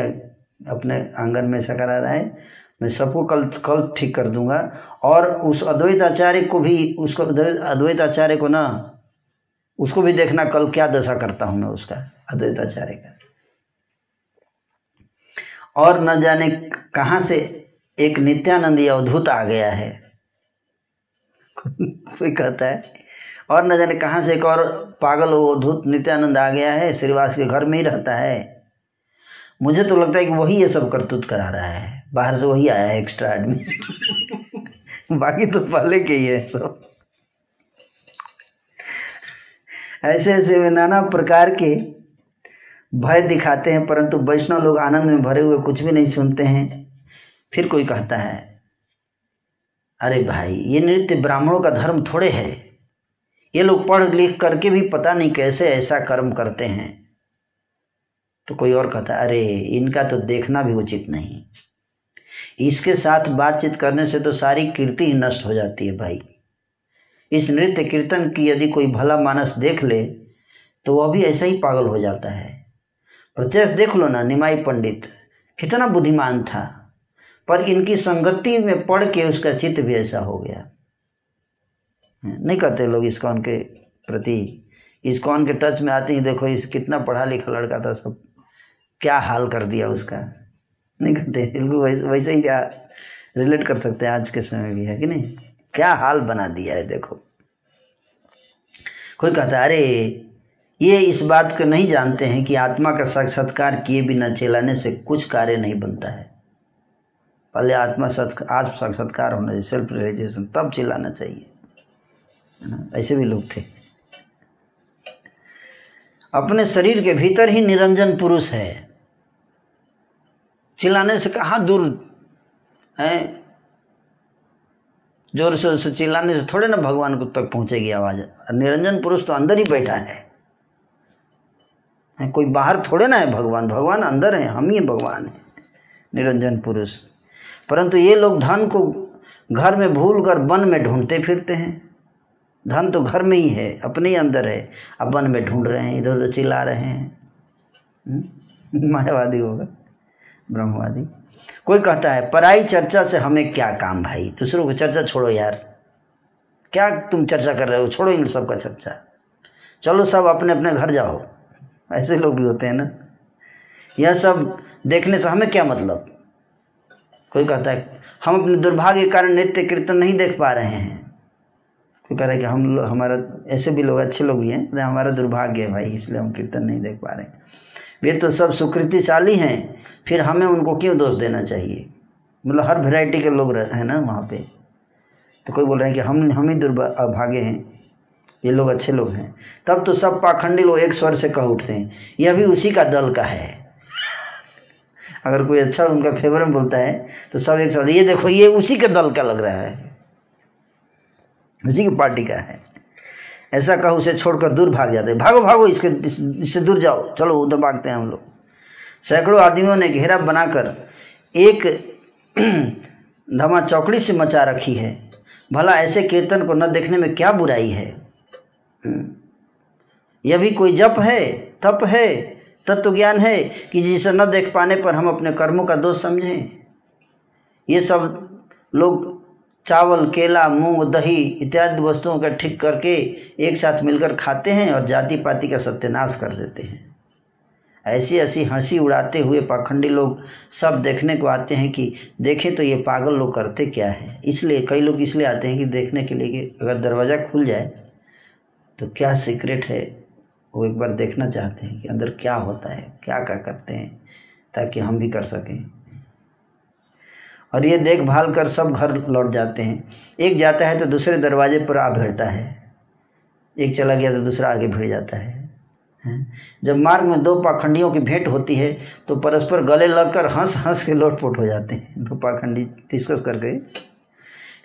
अपने आँगन में ऐसा करा रहा है। मैं सबको कल कल ठीक कर दूँगा। और उस अद्वैत आचार्य को भी, उसको अद्वैत आचार्य को ना, उसको भी देखना कल क्या दशा करता हूँ मैं उसका अद्वैत आचार्य का। और न जाने कहाँ से एक नित्यानंदी अवधूत आ गया है। [laughs] कोई कहता है? और न जाने कहाँ से एक और पागल अवधूत नित्यानंद आ गया है, श्रीवास के घर में ही रहता है। मुझे तो लगता है कि वही ये सब करतूत करा रहा है। बाहर से वही आया है एक्स्ट्रा आदमी। बाकी तो पहले के ही है सब। ऐसे ऐसे वे नाना प्रकार के भय दिखाते हैं, परंतु वैष्णव लोग आनंद में भरे हुए कुछ भी नहीं सुनते हैं। फिर कोई कहता है, अरे भाई, ये नृत्य ब्राह्मणों का धर्म थोड़े है। ये लोग पढ़ लिख करके भी पता नहीं कैसे ऐसा कर्म करते हैं। तो कोई और कहता है, अरे, इनका तो देखना भी उचित नहीं। इसके साथ बातचीत करने से तो सारी कीर्ति ही नष्ट हो जाती है भाई। इस नृत्य कीर्तन की यदि कोई भला मानस देख ले तो वह भी ऐसा ही पागल हो जाता है। प्रत्यक्ष देख लो ना, निमाई पंडित, कितना बुद्धिमान था। पर इनकी संगति में पढ़ के उसका चित्त भी ऐसा हो गया। नहीं कहते लोग इसकॉन के प्रति। इसकॉन के टच में आते ही देखो, इस कितना पढ़ा लिखा लड़का था, सब क्या हाल कर दिया उसका। नहीं कहते बिल्कुल वैसे वैसे ही क्या रिलेट कर सकते हैं आज के समय भी, है कि नहीं? क्या हाल बना दिया है, देखो। कोई कहता है, अरे, ये इस बात को नहीं जानते हैं कि आत्मा का साक्षात्कार किए बिना चिल्लाने से कुछ कार्य नहीं बनता है। पहले आत्मा आत्म साक्षात्कार होना चाहिए सेल्फ रियलाइजेशन तब चिल्लाना चाहिए। ऐसे भी लोग थे। अपने शरीर के भीतर ही निरंजन पुरुष है। चिल्लाने से कहाँ दूर है। ज़ोर शोर से चिल्लाने से थोड़े ना भगवान को तक पहुंचेगी आवाज़। निरंजन पुरुष तो अंदर ही बैठा है। है, कोई बाहर थोड़े ना है भगवान। भगवान अंदर है, हम ही भगवान है, निरंजन पुरुष। परंतु ये लोग धन को घर में भूल कर वन में ढूंढते फिरते हैं। धन तो घर में ही है, अपने ही अंदर है। अब वन में ढूंढ रहे हैं, इधर उधर चिल्ला रहे हैं। [laughs] मायावादी होगा। ब्रह्मवादी। कोई कहता है पराई चर्चा से हमें क्या काम भाई? दूसरों को चर्चा छोड़ो यार। क्या तुम चर्चा कर रहे हो? छोड़ो इन सबका चर्चा। चलो सब अपने अपने घर जाओ। ऐसे लोग भी होते हैं ना। यह सब देखने से हमें क्या मतलब? कोई कहता है, हम अपने दुर्भाग्य के कारण नृत्य कीर्तन नहीं देख पा रहे हैं। कोई कह रहा है कि हम लोग हमारा, ऐसे भी लोग, अच्छे लोग भी हैं हमारा दुर्भाग्य है भाई, इसलिए हम कीर्तन नहीं देख पा रहे हैं। वे तो सब सुकृतिशाली हैं। फिर हमें उनको क्यों दोष देना चाहिए? मतलब हर वैरायटी के लोग हैं ना वहाँ पे। तो कोई बोल रहे हैं कि हम हम ही दुर्भाग्य हैं। ये लोग अच्छे लोग हैं। तब तो सब पाखंडी लोग एक स्वर से कह उठते हैं, यह भी उसी का दल का है। [laughs] अगर कोई अच्छा उनका फेवर में बोलता है तो सब एक स्वर, ये देखो, ये उसी के दल का लग रहा है। उसी की पार्टी का है। ऐसा कहो उसे छोड़कर दूर भाग जाते हैं। भागो भागो, इसके इससे दूर जाओ। चलो, उधर भागते हैं हम लोग। सैकड़ों आदमियों ने घेरा बनाकर एक [clears throat] धमा चौकड़ी से मचा रखी है। भला ऐसे कीर्तन को न देखने में क्या बुराई है? हम्म। यह भी कोई जप है, तप है तत्व ज्ञान है कि जिसे न देख पाने पर हम अपने कर्मों का दोष समझें? ये सब लोग चावल, केला, मूंग, दही इत्यादि वस्तुओं का ठीक करके एक साथ मिलकर खाते हैं और जाति पाति का सत्यानाश कर देते हैं। ऐसी ऐसी हँसी उड़ाते हुए पाखंडी लोग सब देखने को आते हैं कि देखें तो ये पागल लोग करते क्या है। इसलिए कई लोग इसलिए आते हैं कि देखने के लिए कि अगर दरवाज़ा खुल जाए तो क्या सीक्रेट है? वो एक बार देखना चाहते हैं कि अंदर क्या होता है, क्या क्या करते हैं, ताकि हम भी कर सकें। और ये देखभाल कर सब घर लौट जाते हैं। एक जाता है तो दूसरे दरवाजे पर आ भिड़ता है। एक चला गया तो दूसरा आगे भिड़ जाता है। जब मार्ग में दो पाखंडियों की भेंट होती है तो परस्पर गले लगकर हंस हंस के लोटपोट हो जाते हैं। दो पाखंडी डिस्कस कर गए।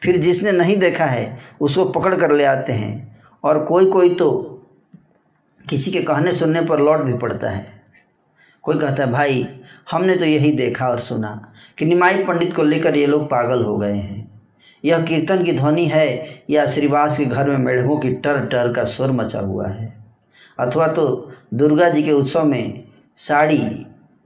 फिर जिसने नहीं देखा है, उसको पकड़ कर ले आते हैं। और कोई कोई तो किसी के कहने सुनने पर लौट भी पड़ता है। कोई कहता है, भाई, हमने तो यही देखा और सुना कि निमाई पंडित को लेकर ये लोग पागल हो गए हैं। यह कीर्तन की ध्वनि है, या श्रीवास के घर में मेढकों की टर टर का स्वर मचा हुआ है। अथवा तो दुर्गा जी के उत्सव में साड़ी,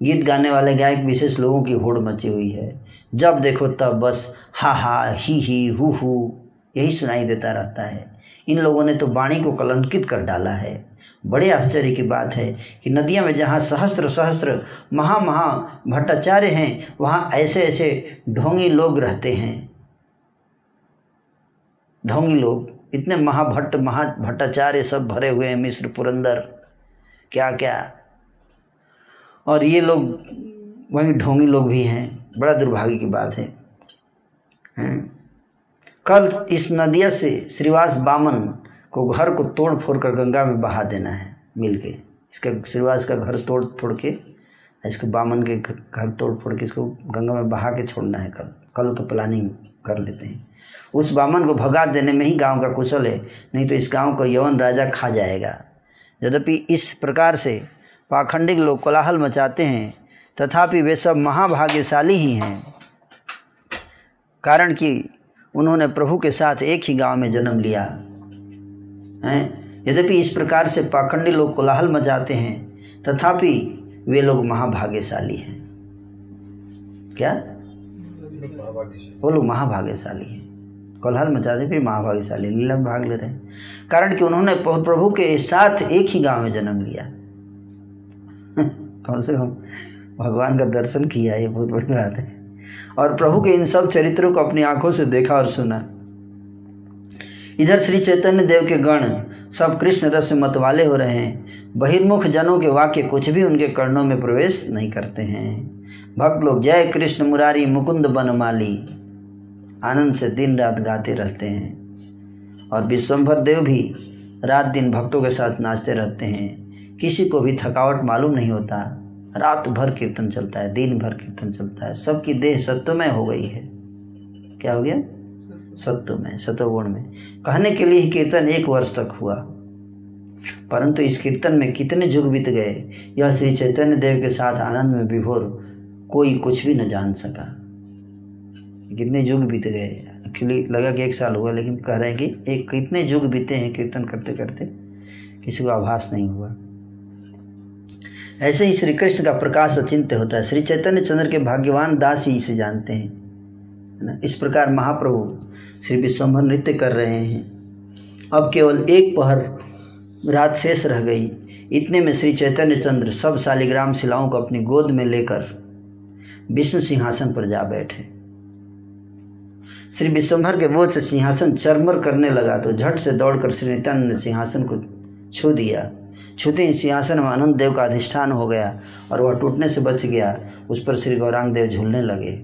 गीत गाने वाले गायक विशेष लोगों की होड़ मची हुई है। जब देखो तब बस हा हा, ही ही, हु हु, यही सुनाई देता रहता है। इन लोगों ने तो वाणी को कलंकित कर डाला है। बड़े आश्चर्य की बात है कि नदियाँ में जहाँ सहस्त्र सहस्त्र महा महा भट्टाचार्य हैं, वहाँ ऐसे ऐसे ढोंगी लोग रहते हैं। ढोंगी लोग इतने महाभट्ट महा भट्टाचार्य सब भरे हुए हैं मिस्र पुरंदर। क्या क्या और ये लोग, वहीं ढोंगी लोग भी हैं। बड़ा दुर्भाग्य की बात है। हैं? कल इस नदिया से श्रीवास बामन को घर को तोड़ फोड़ कर गंगा में बहा देना है मिल के इसका श्रीवास का घर तोड़ फोड़ के इसको बामन के घर तोड़ फोड़ के इसको गंगा में बहा के छोड़ना है कल। कल का प्लानिंग कर लेते हैं। उस बामन को भगा देने में ही गाँव का कुशल है नहीं तो इस गाँव को यवन राजा खा जाएगा। यद्यपि इस प्रकार से पाखंडिक लोग कोलाहल मचाते हैं तथापि वे सब महाभाग्यशाली ही हैं। कारण कि उन्होंने प्रभु के साथ एक ही गाँव में जन्म लिया। हैं? यद्यपि इस प्रकार से पाखंडी लोग कोलाहल मचाते हैं तथापि वे लोग महाभाग्यशाली हैं। क्या? वो लोग महाभाग्यशाली हैं। कोलाहल मचाते फिर महाभाग्यशाली लीला में भाग ले रहे हैं। कारण कि उन्होंने प्रभु के साथ एक ही गाँव में जन्म लिया। [laughs] कम से कम भगवान का दर्शन किया, ये बहुत बड़ी बात है। और प्रभु के इन सब चरित्रों को अपनी आँखों से देखा और सुना। इधर श्री चैतन्य देव के गण, सब कृष्ण रस मत वाले हो रहे हैं। बहिर्मुख जनों के वाक्य कुछ भी उनके कर्णों में प्रवेश नहीं करते हैं। भक्त लोग, जय कृष्ण मुरारी मुकुंद बनमाली। आनंद से दिन रात गाते रहते हैं। और विश्वम्भर देव भी रात दिन भक्तों के साथ नाचते रहते हैं। किसी को भी थकावट मालूम नहीं होता। रात भर कीर्तन चलता है, दिन भर कीर्तन चलता है। सबकी देह सत्वमय हो गई है। क्या हो गया? सत्व में सतोगुण में कहने के लिए कीर्तन एक वर्ष तक हुआ। परंतु इस कीर्तन में कितने युग बीत गए, यह श्री चैतन्य देव के साथ आनंद में विभोर कोई कुछ भी न जान सका। कितने युग बीत गए एक्चुअली लगा कि एक साल हुआ, लेकिन कह रहे हैं कि एक कितने युग बीते हैं कीर्तन करते करते, किसी को आभास नहीं हुआ। ऐसे ही श्री कृष्ण का प्रकाश अचिंत्य होता है। श्री चैतन्य चंद्र के भाग्यवान दास ही इसे जानते हैं ना? इस प्रकार महाप्रभु श्री विश्वम्भर नृत्य कर रहे हैं। अब केवल एक पहर रात शेष रह गई। इतने में श्री चैतन्य चंद्र सब शालिग्राम शिलाओं को अपनी गोद में लेकर विष्णु सिंहासन पर जा बैठे। श्री विश्वभर के बोझ से सिंहासन चरमर करने लगा तो झट से दौड़कर श्री नित्यानंद ने सिंहासन को छू दिया। छूते ही सिंहासन में अनंत देव का अधिष्ठान हो गया और वह टूटने से बच गया। उस पर श्री गौरांग देव झूलने लगे।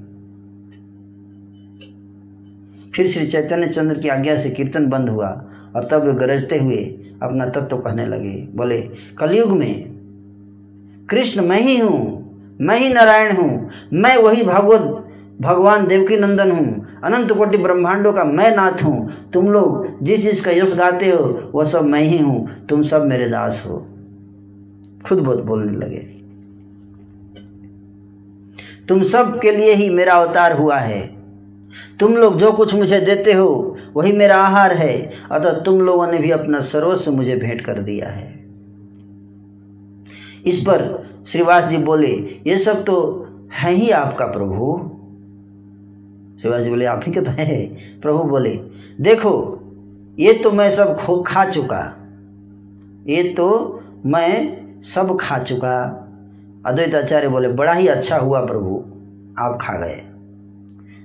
फिर श्री चैतन्य चंद्र की आज्ञा से कीर्तन बंद हुआ और तब वे गरजते हुए अपना तत्व कहने लगे। बोले, कलयुग में कृष्ण मैं ही हूँ, मैं ही नारायण हूँ, मैं वही भागवत भगवान देवकी नंदन हूँ, अनंत कोटि ब्रह्मांडों का मैं नाथ हूँ। तुम लोग जिस चीज़ का यश गाते हो, वह सब मैं ही हूँ। तुम सब मेरे दास हो। खुद बहुत बोलने लगे। तुम सब के लिए ही मेरा अवतार हुआ है। तुम लोग जो कुछ मुझे देते हो, वही मेरा आहार है। अतः तुम लोगों ने भी अपना सर्वस्व मुझे भेंट कर दिया है। इस पर श्रीवास जी बोले, ये सब तो है ही आपका प्रभु। श्रीवास जी बोले, आप ही के तो है। प्रभु बोले, देखो, ये तो मैं सब खो खा चुका। ये तो मैं सब खा चुका। अद्वैत आचार्य बोले, बड़ा ही अच्छा हुआ प्रभु, आप खा गए।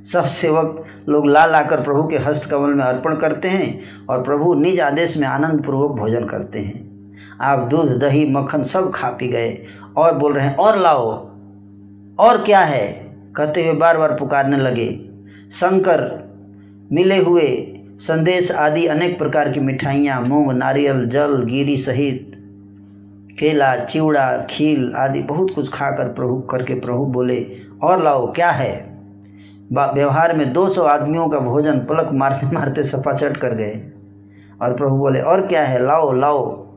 सब सेवक लोग ला लाकर प्रभु के हस्त कमल में अर्पण करते हैं और प्रभु निज आदेश में आनंद पूर्वक भोजन करते हैं। आप दूध, दही, मक्खन सब खा पी गए और बोल रहे हैं, और लाओ, और क्या है? कहते हुए बार बार पुकारने लगे। शंकर, मिले हुए संदेश आदि अनेक प्रकार की मिठाइयाँ, मूंग, नारियल, जल, गिरी सहित केला, चिवड़ा, खील आदि बहुत कुछ खाकर प्रभु, करके प्रभु बोले, और लाओ, क्या है? व्यवहार में 200 आदमियों का भोजन पलक मारते [laughs] मारते सफाचट कर गए और प्रभु बोले, और क्या है? लाओ लाओ,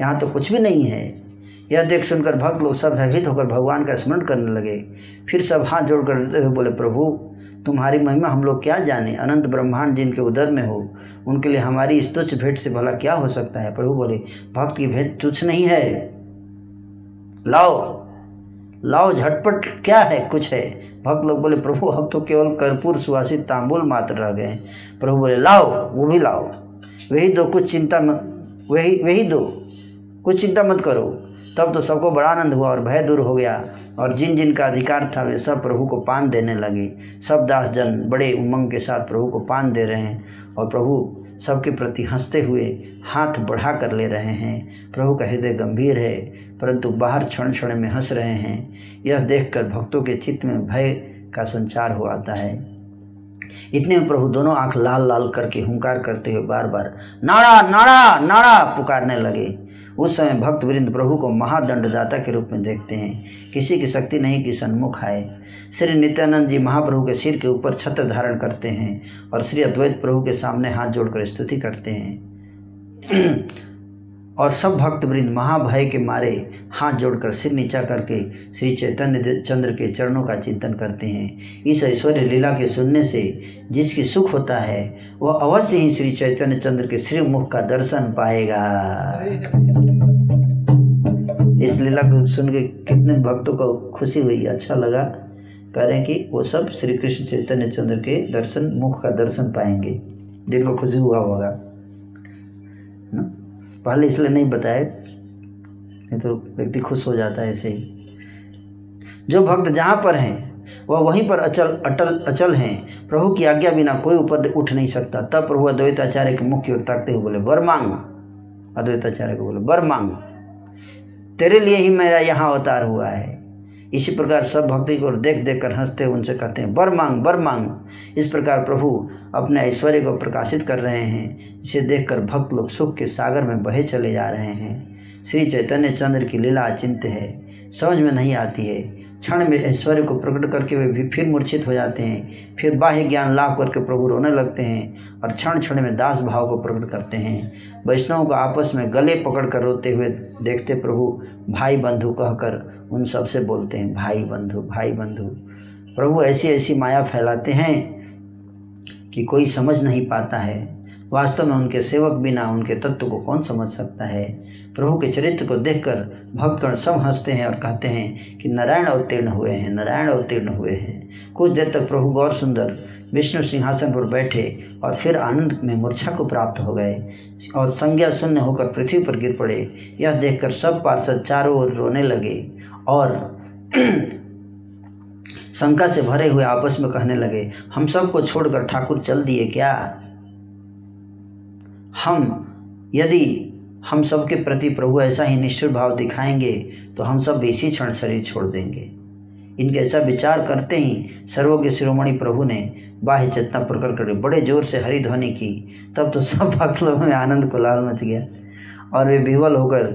यहाँ तो कुछ भी नहीं है। यह देख सुनकर भक्त लोग सब भयभीत होकर भगवान का स्मरण करने लगे। फिर सब हाथ जोड़कर देते हुए बोले, प्रभु, तुम्हारी महिमा हम लोग क्या जाने? अनंत ब्रह्मांड जिनके उदर में हो, उनके लिए हमारी इस तुच्छ भेंट से भला क्या हो सकता है? प्रभु बोले, भक्त की भेंट तुच्छ नहीं है। लाओ लाओ, झटपट, क्या है? कुछ है? भक्त लोग बोले, प्रभु, अब तो केवल कर्पूर, सुवासित, तांबुल मात्र रह गए प्रभु बोले, लाओ, वो भी लाओ। वही दो, कुछ चिंता मत, वही वही दो। कुछ चिंता मत करो। तब तो सबको बड़ा आनंद हुआ और भय दूर हो गया। और जिन जिन का अधिकार था, वे सब प्रभु को पान देने लगे। सब दास जन बड़े उमंग के साथ प्रभु को पान दे रहे हैं और प्रभु सबके प्रति हँसते हुए हाथ बढ़ा कर ले रहे हैं। प्रभु का हृदय गंभीर है, परंतु बाहर क्षण क्षण में हंस रहे हैं। यह देखकर भक्तों के चित्त में भय का संचार हो आता है। इतने में प्रभु दोनों आँख लाल लाल करके हुंकार करते हुए बार बार नाड़ा नाड़ा नाड़ा, पुकारने लगे। उस समय भक्त वृंद प्रभु को महादंडदाता के रूप में देखते हैं। किसी की शक्ति नहीं कि सन्मुख आए। श्री नित्यानंद जी महाप्रभु के सिर के ऊपर छत्र धारण करते हैं और श्री अद्वैत प्रभु के सामने हाथ जोड़कर स्तुति करते हैं। [clears throat] और सब भक्त वृंद महाभय के मारे हाथ जोड़कर सिर नीचा करके श्री चैतन्य चंद्र के चरणों का चिंतन करते हैं। इस ऐश्वर्य लीला के सुनने से जिसकी सुख होता है, वह अवश्य ही श्री चैतन्य चंद्र के श्री मुख का दर्शन पाएगा। इस लीला को सुन के कितने भक्तों को खुशी हुई अच्छा लगा। कह रहे कि वो सब श्री कृष्ण चैतन्य चंद्र के दर्शन, मुख का दर्शन पाएँगे। जिनको खुशी हुआ होगा। पहले इसलिए नहीं बताया नहीं तो व्यक्ति खुश हो जाता है ऐसे ही। जो भक्त जहाँ पर हैं, वह वहीं पर अचल, अटल, अचल हैं। प्रभु की आज्ञा बिना कोई ऊपर उठ नहीं सकता। तब प्रभु अद्वैताचार्य के मुख्य ओर ताकते हुए बोले बर मांग अद्वैताचार्य को बोले बर मांग तेरे लिए ही मेरा यहाँ अवतार हुआ है। इसी प्रकार सब भक्ति को देख देख कर हँसते उनसे कहते हैं बर मांग बर मांग। इस प्रकार प्रभु अपने ऐश्वर्य को प्रकाशित कर रहे हैं, जिसे देखकर भक्त लोग सुख के सागर में बहे चले जा रहे हैं। श्री चैतन्य चंद्र की लीला अचिंत है। समझ में नहीं आती है। क्षण में ऐश्वर्य को प्रकट करके वे भी फिर मूर्छित हो जाते हैं। फिर बाह्य ज्ञान लाभ करके प्रभु रोने लगते हैं और क्षण क्षण में दास भाव को प्रकट करते हैं। वैष्णव को आपस में गले पकड़ कर रोते हुए देखते प्रभु, भाई बंधु, कहकर उन सबसे बोलते हैं, भाई बंधु भाई बंधु, प्रभु ऐसी ऐसी माया फैलाते हैं कि कोई समझ नहीं पाता है। वास्तव में उनके सेवक बिना उनके तत्व को कौन समझ सकता है? प्रभु के चरित्र को देखकर भक्तगण सब हँसते हैं और कहते हैं कि नारायण अवतीर्ण हुए हैं, नारायण अवतीर्ण हुए हैं। कुछ देर तक प्रभु गौर सुंदर विष्णु सिंहासन पर बैठे और फिर आनंद में मूर्छा को प्राप्त हो गए और संज्ञा शून्य होकर पृथ्वी पर गिर पड़े। यह देखकर सब पार्षद चारों ओर रोने लगे और [clears throat] शंका से भरे हुए आपस में कहने लगे, हम सबको छोड़कर ठाकुर चल दिए क्या? हम यदि हम सब के प्रति प्रभु ऐसा ही निष्ठुर भाव दिखाएँगे तो हम सब इसी क्षण शरीर छोड़ देंगे। इनके ऐसा विचार करते ही सर्वज्ञ शिरोमणि प्रभु ने बाह्य चेतना प्रकट कर बड़े ज़ोर से हरि ध्वनि की। तब तो सब भक्त लोगों में आनंद को लाल मच गया और वे विवल होकर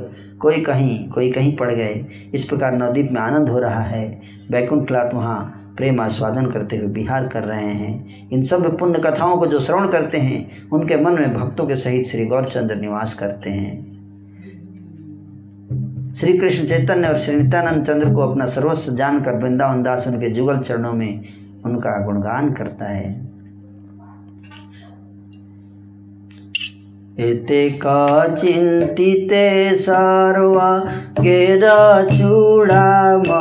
कोई कहीं कोई कहीं पड़ गए। इस प्रकार नवदीप में आनंद हो रहा है। बैकुंठ क्लात वहाँ प्रेम आस्वादन करते हुए बिहार कर रहे हैं। इन सब पुण्य कथाओं को जो श्रवण करते हैं, उनके मन में भक्तों के सहित श्री गौरचंद्र निवास करते हैं। श्री कृष्ण चैतन्य और श्री नित्यानंद चंद्र को अपना सर्वस्व जानकर वृंदावन दास उनके जुगल चरणों में उनका गुणगान करता है। एते का चिन्तिते सर्वा, गेरा चूडामणि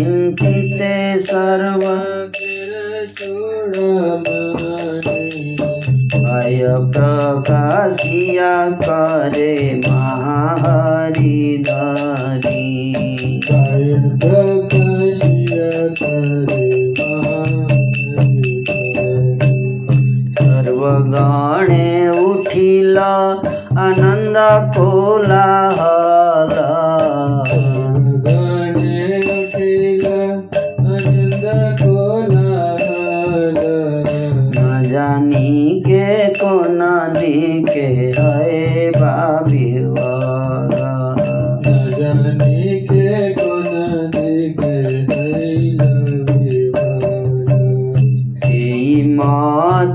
चिन्तिते सर्वा अय प्रकाशिया करे महाहरि धरी। सर्वगणे उठिला आनन्द कोलाहल।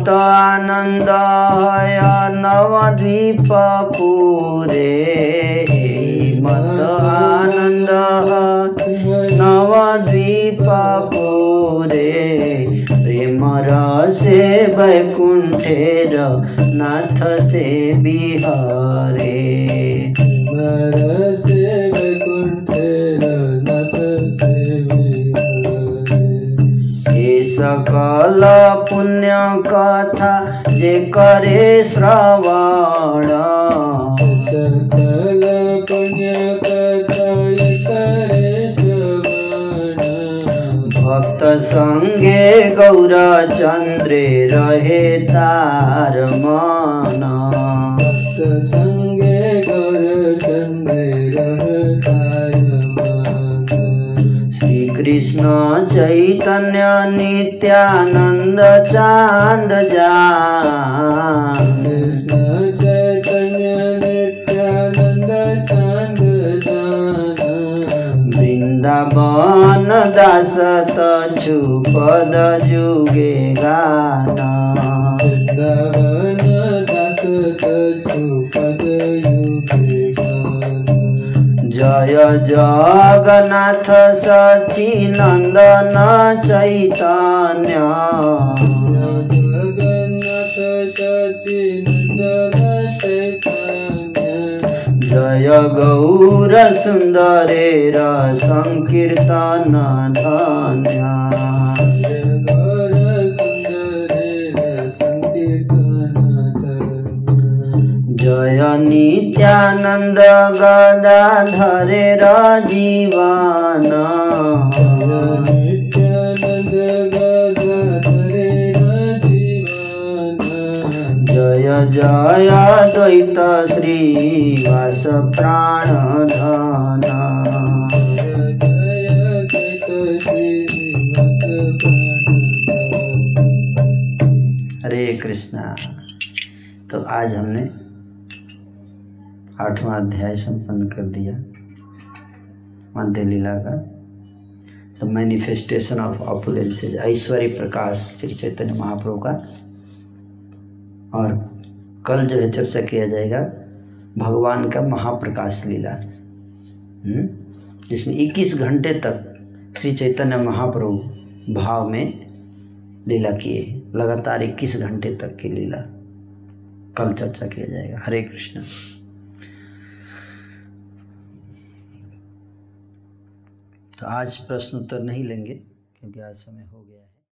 মত আনন্দ হয় নবদ্বীপ পুরে এই মত আনন্দ নবদ্বীপ পুরে প্রেম রসে বৈকুণ্ঠের নাথ সে বিহারে। सकल पुण्यकथा जे करे श्रवण। भक्त सङ्गे गौरचन्द्रे रहे तार तारम कृष्ण चैतन्य नित्यानन्द चान्द चैतन्य नन्द चन्द वृन्दावन दासछुपद युगे गाद जय जगन्नाथ सचिनन्दन चैतन्य। जगन्नाथ सचिनन्दन चैतन्य। जय गौर सुन्दरे र संकीर्तन धन्या। जय नित्यानंद नित्यानंद गदाधरेर जीवन जय जय द्वैत श्रीवास प्राण धन हरे कृष्णा। तो आज हमने आठवां अध्याय संपन्न कर दिया मध्य लीला का। द मैनिफेस्टेशन ऑफ़ ऑपुलेंस ऐश्वर्य प्रकाश, श्री चैतन्य महाप्रभु का। और कल जो है चर्चा किया जाएगा, भगवान का महाप्रकाश लीला। हम्म? जिसमें 21 घंटे तक श्री चैतन्य महाप्रभु भाव में लीला किए लगातार 21 घंटे तक की लीला। कल चर्चा किया जाएगा। हरे कृष्ण। तो आज प्रश्न उत्तर नहीं लेंगे क्योंकि आज समय हो गया।